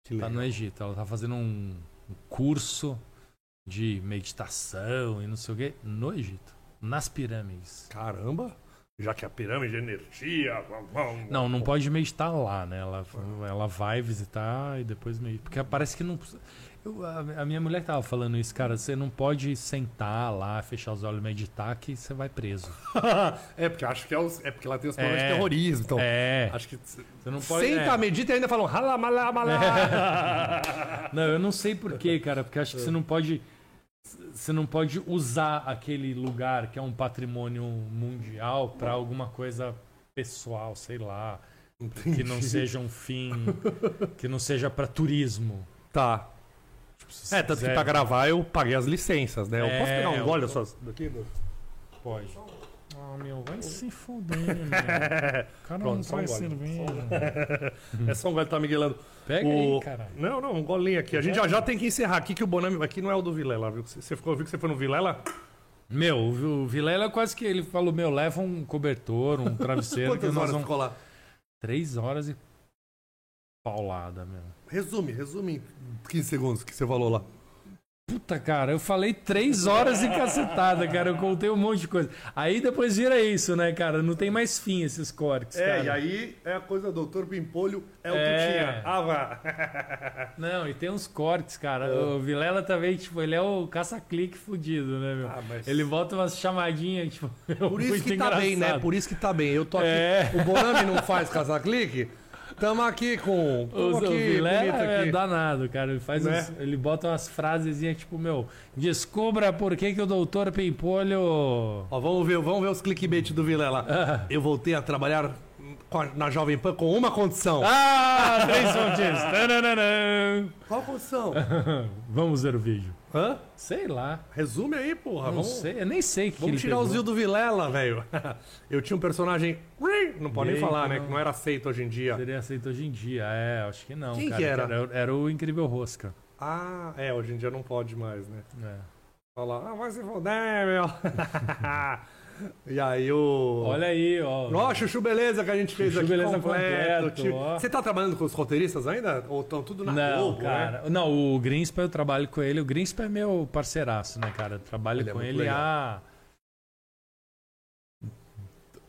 Que Tá legal. no Egito. Ela tá fazendo um, um curso de meditação e não sei o quê no Egito. Nas pirâmides. Caramba! Já que a pirâmide de energia. Não, não pode meditar lá, né? Ela, ela vai visitar e depois medita. Porque parece que não. Eu- a, a minha mulher tava falando isso, cara. Você não pode sentar lá, fechar os olhos e meditar que você vai preso. é, porque acho que é, os- é porque lá tem os problemas É. de terrorismo. Então, É. acho que. Você não pode. Senta, é. medita e ainda falam. Rala, malá, malá. Não, eu não sei porquê, cara, porque acho que você não pode. Você não pode usar aquele lugar que é um patrimônio mundial pra alguma coisa pessoal, sei lá. Que não seja um fim. Que não seja pra turismo. Tá. Se É, tanto que pra gravar eu paguei as licenças, né? Eu É, posso pegar um eu- gole dessas daqui? Pode. Ah, meu, vai se fuder, meu. O cara Pronto, não um faz cerveja. É só um gole que tá miguelando. Pega O- aí, caralho. Não, não, um golinho aqui. A gente já, já tem que encerrar aqui que o Bonami. Aqui não é o do Vilela, viu? Você, ficou, viu que você foi no Vilela? Meu, o Vilela quase que ele falou: Meu, leva um cobertor, um travesseiro. que Quantas nós horas vamos... ficou lá? Três horas e. Paulada, meu. Resume, resume em 15 segundos que você falou lá. Puta, cara, eu falei três horas e cacetada, cara. Eu contei um monte de coisa. Aí depois vira isso, né, cara? Não tem mais fim esses cortes, É, cara. e aí é a coisa do Doutor Pimpolho, é o que É. tinha. Ah, vá. Não, e tem uns cortes, cara. O Vilela também, tipo, ele é o caça-clique fudido, né, meu? Ah, mas- Ele bota umas chamadinhas, tipo. Por isso que tá bem, né? Por isso que tá bem. Eu tô aqui. É. O Bonami não faz caça-clique. Tamo aqui com. O, Tamo o bonito é danado, cara. Ele faz Né? uns- ele bota umas frasezinhas tipo, meu, descubra por que, que o doutor Pimpolho. Ó, vamos ver, vamos ver os clickbait do Vilela. Ah. Eu voltei a trabalhar na Jovem Pan com uma condição. Ah, três. Tananana. Qual condição? Vamos ver o vídeo. Hã? Sei lá. Resume aí, porra. Não vamos sei, eu nem sei que vamos ele tirar pegou. o Zil do Vilela, velho. Eu tinha um personagem. Não pode nem falar, né? não. Que não era aceito hoje em dia. Seria aceito hoje em dia, é, acho que não. Quem cara, que era? Era, era o Incrível Rosca. Ah, é, hoje em dia não pode mais, né? É. Falar, ah, vai se foder, meu. e aí o. Olha aí, ó. Ó, Chuchu Beleza que a gente fez Chuchu aqui Beleza completo. completo, tio. ó. Você tá trabalhando com os roteiristas ainda? Ou estão tudo na não, Globo, né? cara. Não, o Greenspan eu trabalho com ele. O Greenspan é meu parceiraço, né, cara? Eu trabalho Ele é com muito ele legal. há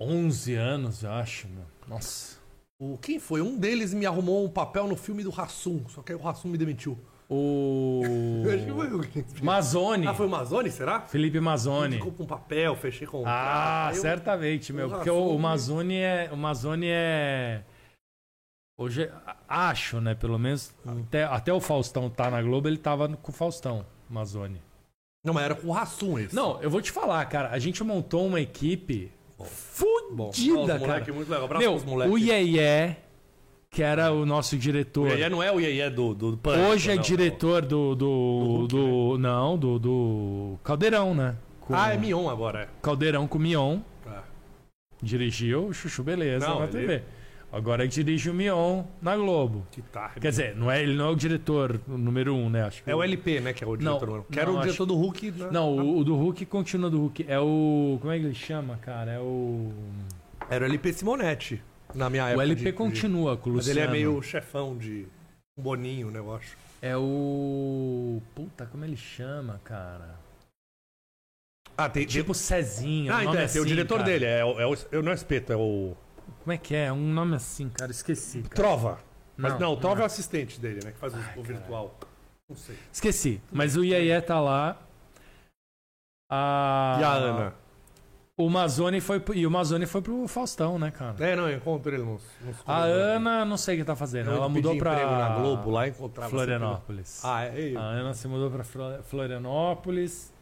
11 anos, eu acho, meu. Nossa. O, quem foi? Um deles me arrumou um papel no filme do Rassum, só que aí o Rassum me demitiu. O. Eu acho que foi o Mazone. Ah, foi o Mazone, será? Felipe Mazone. Ficou com um papel, fechei com Ah, eu- certamente, meu. Porque o, o Rassum- Mazone é. O Mazone é. Hoje, acho, né? Pelo menos até, até o Faustão tá na Globo, ele tava com o Faustão, Mazone. Não, mas era com o Rassum esse. Não, eu vou te falar, cara. A gente montou uma equipe Bom, fudida, cara. moleque muito legal. Abraço Meu, o Iê que era o nosso O diretor. Iê não é o Iê do, do, do Pânico, Hoje é não, diretor do. Do. Do do- não, do, do. Caldeirão, né? Com-. Ah, é Mion agora, é. Caldeirão com Mion. Tá. Dirigiu o Chuchu Beleza Não, na ele- TV. Agora dirige o Mion na Globo. Que tá. Quer dizer, não é, ele não é o diretor número um, né? Acho que É o LP, né? Que é o diretor. que era o acho- diretor do Hulk. né? Não, o, o do Hulk continua do Hulk. É o. Como é que ele chama, cara? É o. Era o LP Simonetti. Na minha época. O LP de- de- continua com o Mas Luciano. ele é meio chefão de. Boninho, né? Eu acho. É o. Puta, como ele chama, cara? Ah, tem. Tipo Cezinha. ah, um então nome é, tem o assim, diretor cara. dele. É, o- é, o, eu não é espeto, é o. Como é que é? Um nome assim, cara. Esqueci. Cara. Trova. Mas não, Não, o Trova não. é o assistente dele, né? Que faz o, o virtual. Não sei. Esqueci. Mas o Iê tá lá. A... E a Ana? O Mazone foi. E o Mazone foi pro Faustão, né, cara? É, não, eu encontro ele nos. nos A Ana, não sei o que tá fazendo. Eu Ela mudou pra na Globo lá encontrava Florianópolis. Ah, é A Ana se mudou pra Flo- Florianópolis.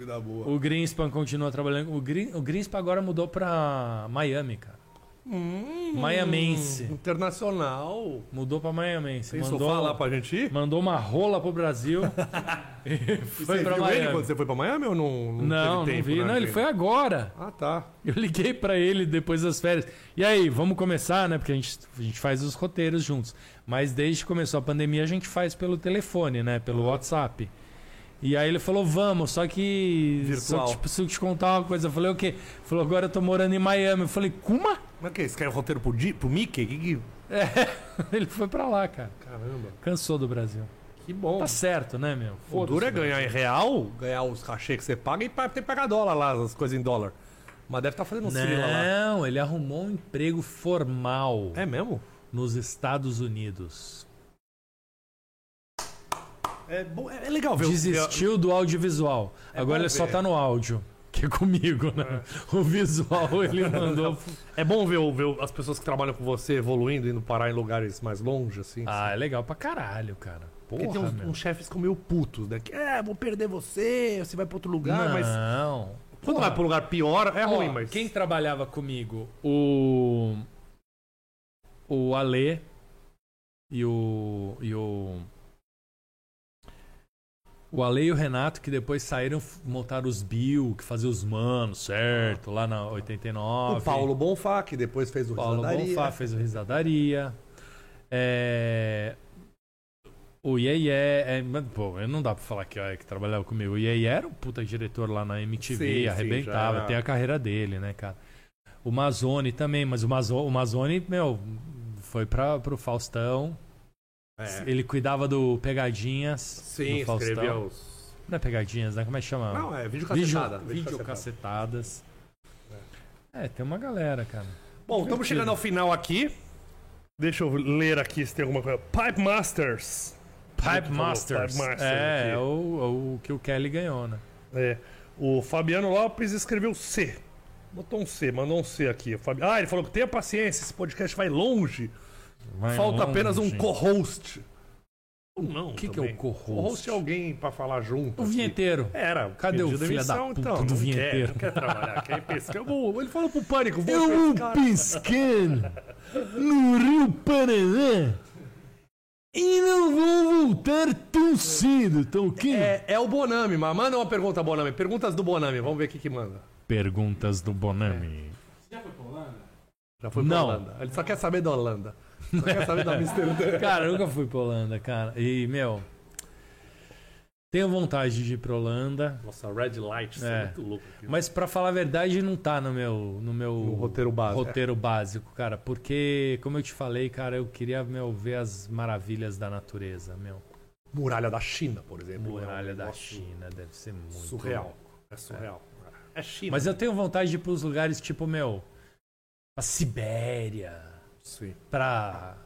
O Greenspan continua trabalhando. O, Green... o Greenspan agora mudou pra Miami, cara. Hum, Miamense. Internacional. Mudou pra Miamense. Tem Mandou... sofá lá pra gente ir? Mandou uma rola pro Brasil. e foi você pra viu Miami. ele quando você foi pra Miami ou não? Não, Não, teve não tempo, vi. né, Não, ele foi agora. Ah, tá. Eu liguei pra ele depois das férias. E aí, vamos começar, né? Porque a gente, a gente faz os roteiros juntos. Mas desde que começou a pandemia, a gente faz pelo telefone, né? Pelo WhatsApp. E aí ele falou, vamos, só que. Virtual. Só que, tipo, se eu te contar uma coisa, eu falei, o quê? Falou, agora eu tô morando em Miami. Eu falei, como? Mas o que? Você quer roteiro pro, Di, pro Mickey? Que que... Ele foi pra lá, cara. Caramba. Cansou do Brasil. Que bom. Tá certo, né, meu? O duro é ganhar em real, ganhar os cachê que você paga e ter que pagar dólar lá, as coisas em dólar. Mas deve estar fazendo uns frila lá. Não, ele arrumou um emprego formal É mesmo? nos Estados Unidos. É, bom, é legal ver o- Desistiu do audiovisual. É Agora ele só ver. tá no áudio. Que é comigo, né? O visual ele mandou. É bom ver, ver as pessoas que trabalham com você evoluindo, indo parar em lugares mais longe, assim. Ah, é legal pra caralho, cara. Porque Porra, tem uns, uns chefes que meio putos, né? Que, é, vou perder você, você vai pra outro lugar, mas Não. quando Porra. vai pra um lugar pior, é Ó, ruim, mas... Quem trabalhava comigo? O. O Ale e o. E o. O Ale e o Renato, que depois saíram, montaram os Bill, que faziam os manos, certo? Lá na 89. O Paulo Bonfá, que depois fez o Paulo Risadaria. Bonfá fez o Risadaria. É... O Iê é, pô, não dá pra falar que, ó, que trabalhava comigo. O Iê era um puta diretor lá na MTV, Sim, sim, arrebentava, já- tem a carreira dele, né, cara? O Mazone também, mas o, Mazo, o Mazone, meu, foi pra, pro Faustão. É. Ele cuidava do Pegadinhas. Sim, do escrevia os... Não é Pegadinhas, né? Como é que chama? Não, é vídeo cacetada. vídeo cacetadas. É, tem uma galera, cara. Bom, estamos chegando ao final aqui. Deixa eu ler aqui se tem alguma coisa. Pipe Masters. Pipe Masters. Pipe Masters é, aqui. é o, o que o Kelly ganhou, né? É. O Fabiano Lopes escreveu C. Botou um C, mandou um C aqui. O Fabi- Ah, ele falou que tenha paciência, esse podcast vai longe. Vai Falta longe. apenas um co-host. Ou não, O que, que é o co-host? Co-host é alguém pra falar junto. O aqui. vinheteiro. Era. Cadê o filho da puta então, do não vinheteiro? Quer, não quer trabalhar, quer pescar. Eu vou- Ele falou pro Pânico, vou Eu vou pescar. pescar no Rio Paraná e não vou voltar tão cedo, tá ok? É, é o Bonami, mas manda uma pergunta, Bonami. Perguntas do Bonami, vamos ver o que que manda. Perguntas do Bonami. Já foi pra Não. Holanda. Ele só quer saber da Holanda. Só quer saber da Amsterdã. Cara, eu nunca fui pra Holanda, cara. E, meu. Tenho vontade de ir pra Holanda. Nossa, Red Light, isso é, É. muito louco. aqui. Mas pra falar a verdade, não tá no meu, no meu No roteiro básico. roteiro básico, cara. Porque, como eu te falei, cara, eu queria, meu, ver as maravilhas da natureza, meu. Muralha da China, por exemplo. Muralha é um da China, deve ser muito Surreal. louco. É surreal. É China. Mas eu tenho vontade de ir pros lugares tipo, meu, pra Sibéria, Sim. pra.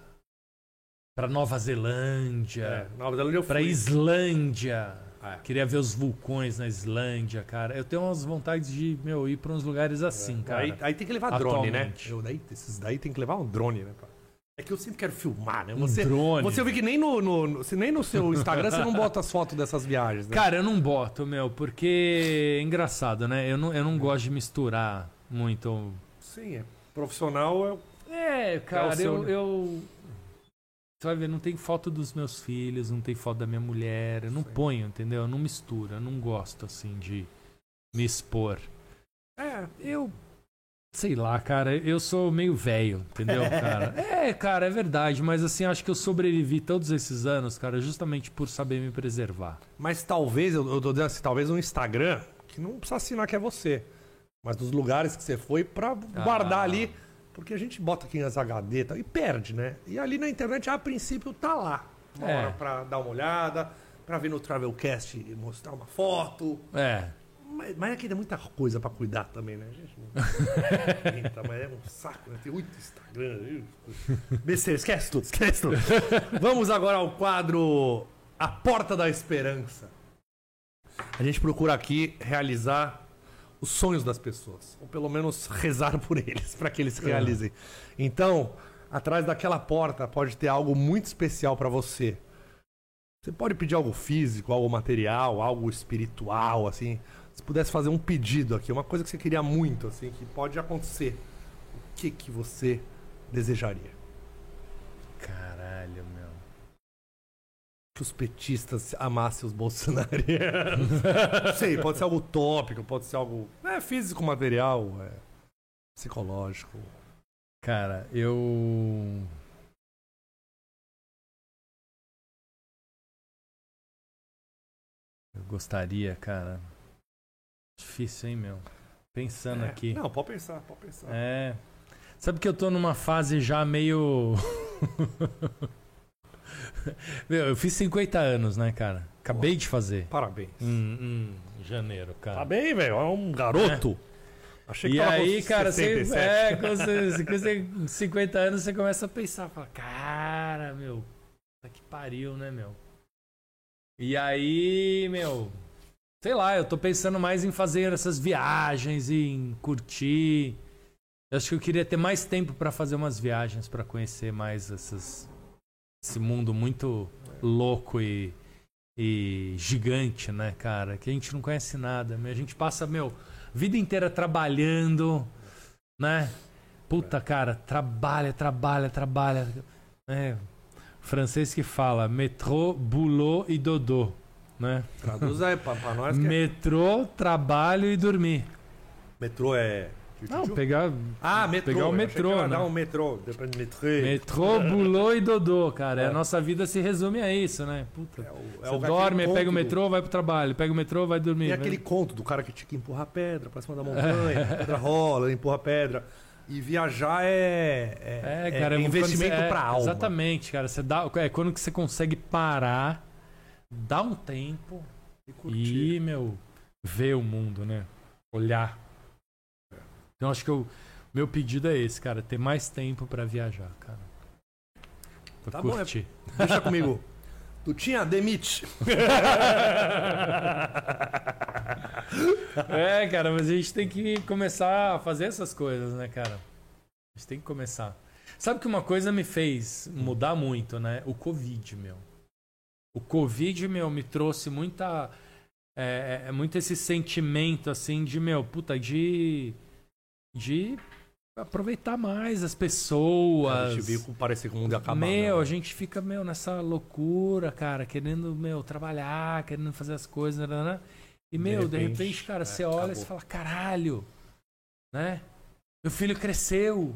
pra Nova Zelândia, É, Nova Zelândia eu pra fui. Islândia. É. Queria ver os vulcões na Islândia, cara. Eu tenho umas vontades de, meu, ir pra uns lugares assim, cara. Aí, aí tem que levar drone, né? Eu, daí, esses daí tem que levar um drone, né? cara? É que eu sempre quero filmar, né? Você, Um drone. Você vi que nem no, no, no- nem no seu Instagram você não bota as fotos dessas viagens, né? Cara, eu não boto, meu, porque é engraçado, né? Eu não, eu não gosto de misturar muito. Sim, é. Profissional é. É, cara, o seu, eu, né? eu. Você vai ver, não tem foto dos meus filhos, não tem foto da minha mulher. Eu não ponho, entendeu? Eu não misturo. Eu não gosto, assim, de me expor. É. Eu. Sei lá, cara, eu sou meio velho, entendeu, cara? É, cara, é verdade, mas assim, acho que eu sobrevivi todos esses anos, cara, justamente por saber me preservar. Mas talvez, eu, eu tô dizendo assim, talvez um Instagram, que não precisa assinar que é você. Mas dos lugares que você foi pra guardar Ah. ali. Porque a gente bota aqui nas HD e tal, e perde, né? E ali na internet, a princípio, tá lá. Uma É. hora pra dar uma olhada, pra vir no Travelcast e mostrar uma foto. É, Mas, mas é que tem muita coisa pra cuidar também, né? A gente não... Eita, mas é um saco, né? Tem oito Instagram. Besteira, esquece tudo, esquece tudo. Vamos agora ao quadro A Porta da Esperança. A gente procura aqui realizar os sonhos das pessoas, ou pelo menos rezar por eles, para que eles se realizem. Então, atrás daquela porta pode ter algo muito especial para você. Você pode pedir algo físico, algo material, algo espiritual, assim. Se pudesse fazer um pedido aqui, uma coisa que você queria muito, assim, que pode acontecer, o que que você desejaria? caralho, meu. Que os petistas amassem os bolsonarianos. Não sei, pode ser algo utópico, pode ser algo é, físico, material, é, psicológico. Cara, eu. Eu gostaria, cara. Difícil, hein, meu? Pensando É, aqui. Não, pode pensar, pode pensar. É. Sabe que eu tô numa fase já meio. meu, eu fiz 50 anos, né, cara? Acabei de fazer. Parabéns. Em, em janeiro, cara. Tá bem, velho, é um garoto. Achei que E aí, cara, você, 67. é, quando você, quando você com 50 anos, você começa a pensar, fala, cara, meu, que pariu, né, meu? E aí, meu, sei lá, eu tô pensando mais em fazer essas viagens, em curtir. Eu acho que eu queria ter mais tempo pra fazer umas viagens, pra conhecer mais essas, esse mundo muito louco e, e gigante, né, cara? Que a gente não conhece nada. A gente passa, meu, vida inteira trabalhando, né? Puta, cara, trabalha, trabalha, trabalha. É, francês que fala metrô, boulot e dodô, né? Traduz aí pra, pra nós que é... Metrô, trabalho e dormir. Metrô é... Não, pegar Ah, metrô. pegar o metrô, né? dar um metrô. Depois de metrô. metrô, boulot e dodô, cara. É. A nossa vida se resume a isso, né? Puta. É o- é Você dorme, pega o metrô, vai pro trabalho. Pega o metrô, vai dormir. E vai- aquele conto do cara que tinha que empurrar pedra pra cima da montanha, a pedra rola, empurra pedra. E viajar é, é, É, cara, é investimento é, pra alma. Exatamente, cara. Você dá, é quando que você consegue parar, dar um tempo E curtir. e, meu, ver o mundo, né? Olhar. Então acho que o meu pedido é esse, cara, ter mais tempo pra viajar, cara. Pra Tá bom, é- curtir. Deixa comigo. Tu tinha demite. É, cara, mas a gente tem que começar a fazer essas coisas, né, cara? A gente tem que começar. Sabe que uma coisa me fez mudar muito, né? O Covid, meu. O Covid, meu, me trouxe muita. É, é, muito esse sentimento, assim, de, meu, puta, de. De aproveitar mais as pessoas. A gente viu que parecia que o mundo ia acabar. Meu, né? a gente fica, meu, nessa loucura, cara, querendo, meu, trabalhar, querendo fazer as coisas, né, né? E, De meu, de repente, repente, cara, é, você olha e fala, caralho, né? Meu filho cresceu.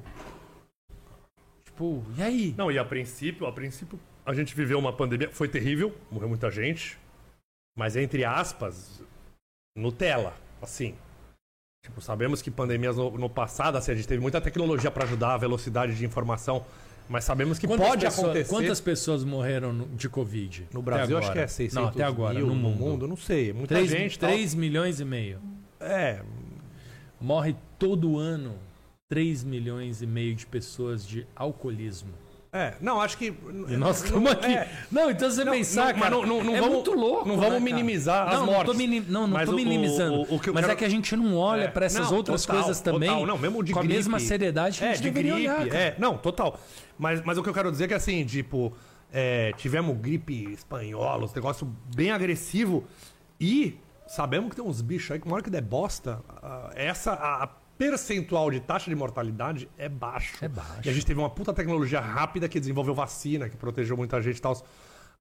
Tipo, e aí? Não, e a princípio, a princípio, a gente viveu uma pandemia. Foi terrível, morreu muita gente. Mas entre aspas, Nutella, assim. Tipo, sabemos que pandemias no, no passado, assim, a gente teve muita tecnologia pra ajudar a velocidade de informação. Mas sabemos que Quantas pode pessoas- acontecer. Quantas pessoas morreram de Covid? No Brasil, acho que é 600 Não, até agora, mil no mundo. não sei. Muita 3, gente. tal. milhões e meio. É, Morre todo ano 3 milhões e meio de pessoas de alcoolismo. É. Não, acho que. E nós não- estamos aqui. é. Não, então você Não, pensar, não, cara, não- não- não é vamos- muito louco. não né, vamos cara? minimizar as não, Não, mortes. tô minim- não, não Mas tô o- minimizando. o- o que mas quero- é que a gente não olha É. pra essas Não, outras total, coisas também total. Não, mesmo de com a gripe. mesma seriedade que a É, gente de deveria gripe. olhar, é, não, total. Mas, mas o que eu quero dizer é que assim, tipo, é, tivemos gripe espanhola, um negócio bem agressivo. E sabemos que tem uns bichos aí que uma hora que der bosta, ah, essa a, a percentual de taxa de mortalidade é baixo. É baixo. E a gente teve uma puta tecnologia rápida que desenvolveu vacina, que protegeu muita gente e tal.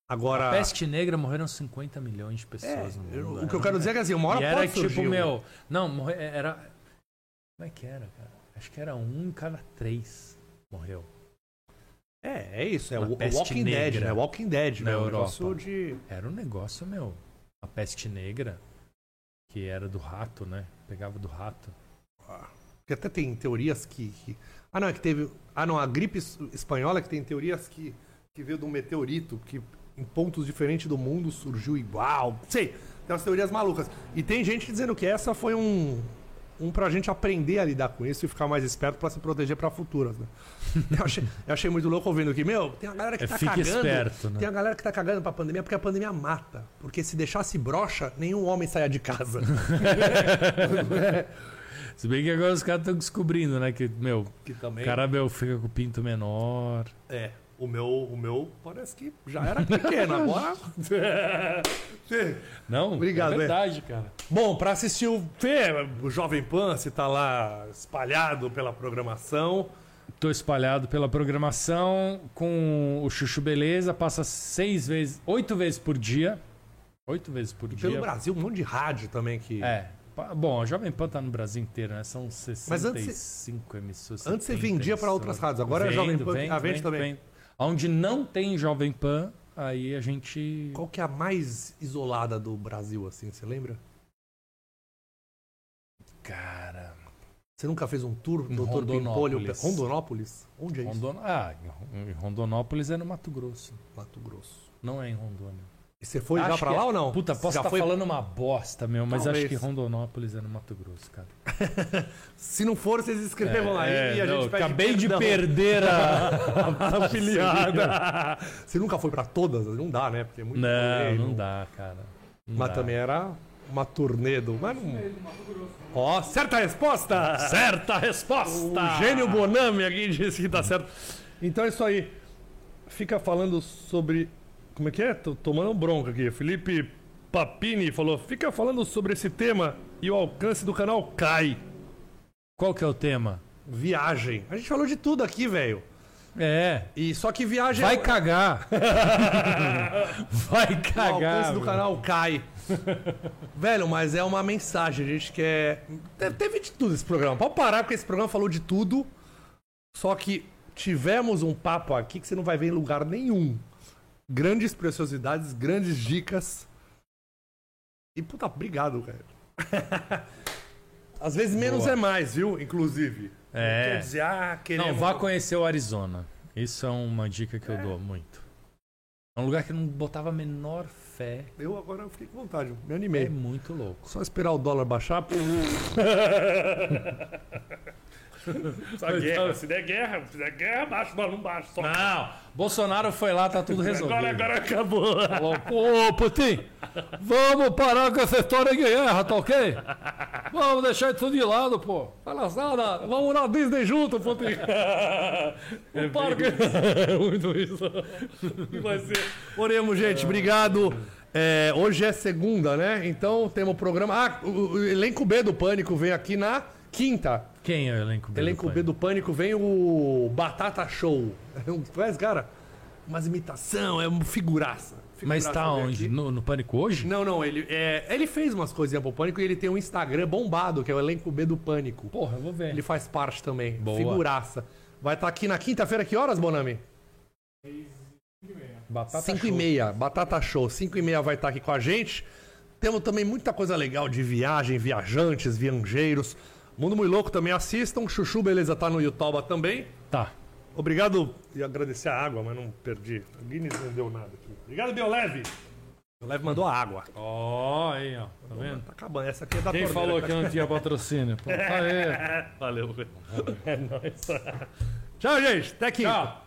Agora. Peste negra morreram 50 milhões de pessoas no eu- mundo. o que eu quero dizer é que assim, uma hora E era surgir tipo, meu. Não, morre- era. Como é que era, cara? Acho que era um em cada três morreu. É, é isso. É o Walking Dead, né? Walking Dead, na né? Um Europa. negócio de... Era um negócio, meu. A peste negra, que era do rato, né? Pegava do rato. Que até tem teorias que, que- Ah, não, é que teve. Ah, não, a gripe es- espanhola é que tem teorias que, que veio de um meteorito, que em pontos diferentes do mundo surgiu igual. Sei, tem umas teorias malucas. E tem gente dizendo que essa foi um. Um pra gente aprender a lidar com isso e ficar mais esperto pra se proteger pra futuras, né? Eu achei, eu achei muito louco ouvindo aqui, meu, tem uma galera que É, tá fique cagando. esperto, né? Tem uma galera que tá cagando pra pandemia porque a pandemia mata. Porque se deixasse brocha, nenhum homem saia de casa. Se bem que agora os caras estão descobrindo, né? Que, meu, que também. o cara, meu, fica com o pinto menor. É, o meu, o meu parece que já era pequeno, agora. Não, Obrigado, é é. verdade, cara. Bom, pra assistir o Fê, o Jovem Pan, se tá lá espalhado pela programação. Tô espalhado pela programação com o Chuchu Beleza, passa seis vezes, oito vezes por dia. Oito vezes por dia. Pelo Brasil, um monte de rádio também que. É. Bom, a Jovem Pan tá no Brasil inteiro, né? São Mas antes 65 emissoras. antes você 70 vendia pra outras rádios, agora é a Jovem Pan vendo, ah, vende vendo, também. vendo. Onde não tem Jovem Pan, aí a gente. Qual que é a mais isolada do Brasil, assim, você lembra? Cara. Você nunca fez um tour, Em doutor Pimpolho? Rondonópolis? Onde é isso? Rondon... Ah, em Rondonópolis é no Mato Grosso. Mato Grosso. Não é em Rondônia. E você foi já Acho pra que lá é- ou não? Puta, posso já estar foi... falando uma bosta, meu, mas Talvez. acho que Rondonópolis é no Mato Grosso, cara. Se não for, vocês escrevam lá É, e a não, gente pede acabei de perdão. perder a, a afiliada. Você nunca foi pra todas? Não dá, né? Porque é muito Não, rolê, não dá, cara. Não Mas dá. também era uma turnê do. Mas não... Ó, certa resposta! Certa resposta! O gênio Bonami aqui disse que tá certo. Então é isso aí. Fica falando sobre. Como é que é? Tô tomando bronca aqui. Felipe Papini falou: fica falando sobre esse tema e o alcance do canal cai. Qual que é o tema? Viagem. A gente falou de tudo aqui, velho. É. E só que viagem. Vai é... cagar. Vai O cagar. alcance do canal cai. Velho, mas é uma mensagem. A gente quer. Te- Teve de tudo esse programa. Pode parar, porque esse programa falou de tudo. Só que tivemos um papo aqui que você não vai ver em lugar nenhum. Grandes preciosidades, grandes dicas. E puta, obrigado, cara. Às vezes menos Boa. é mais, viu? Inclusive. É. Quer dizer, ah, queremos... Não, vá conhecer o Arizona. Isso é uma dica que eu dou muito. É um lugar que não botava a menor fé. Eu agora fiquei com vontade, me É animei. muito louco. Só esperar o dólar baixar. Só guerra, se der guerra, se der guerra, baixa, mas não baixa. Só... Não, Bolsonaro foi lá, tá tudo resolvido. Agora, agora acabou. Falou, Ô, Putin, vamos parar com essa história de guerra, tá ok? Vamos deixar isso de lado, pô. Palhaçada, vamos na Disney junto, Putin. o parque. É muito isso. Vai ser. Oremos, gente, obrigado. É, hoje é segunda, né? Então temos o programa. Ah, o, o elenco B do Pânico vem aqui na quinta. Quem é o elenco B? Elenco do B Pânico? do Pânico vem o Batata Show. Mas, cara, umas imitação, é uma figuraça. Mas Figuraça tá vem onde? No, no Pânico hoje? Não, não, ele, é, ele fez umas coisinhas pro Pânico e ele tem um Instagram bombado, que é o Elenco B do Pânico. Porra, eu vou ver. Ele faz parte também. Boa. Figuraça. Vai estar aqui na quinta-feira, que horas, Bonami? Batata 5 e meia, Batata Show. 5 e meia vai estar aqui com a gente. Temos também muita coisa legal de viagem, viajantes, viajeiros. Mundo Muito Louco também assistam. Chuchu Beleza tá no YouTube também. Tá. Obrigado e agradecer a água, mas não perdi. O Guinness não deu nada aqui. Obrigado, Bioleve. Bioleve mandou a água. Ó, aí, ó. Tá vendo? Tá acabando. Essa aqui é da Quem torneira, falou que não tinha patrocínio? Pô, tá aí. Valeu. É nóis. Tchau, gente. Até aqui. Tchau.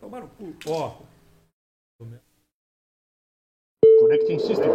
Tomar no cu. Ó. Connecting System.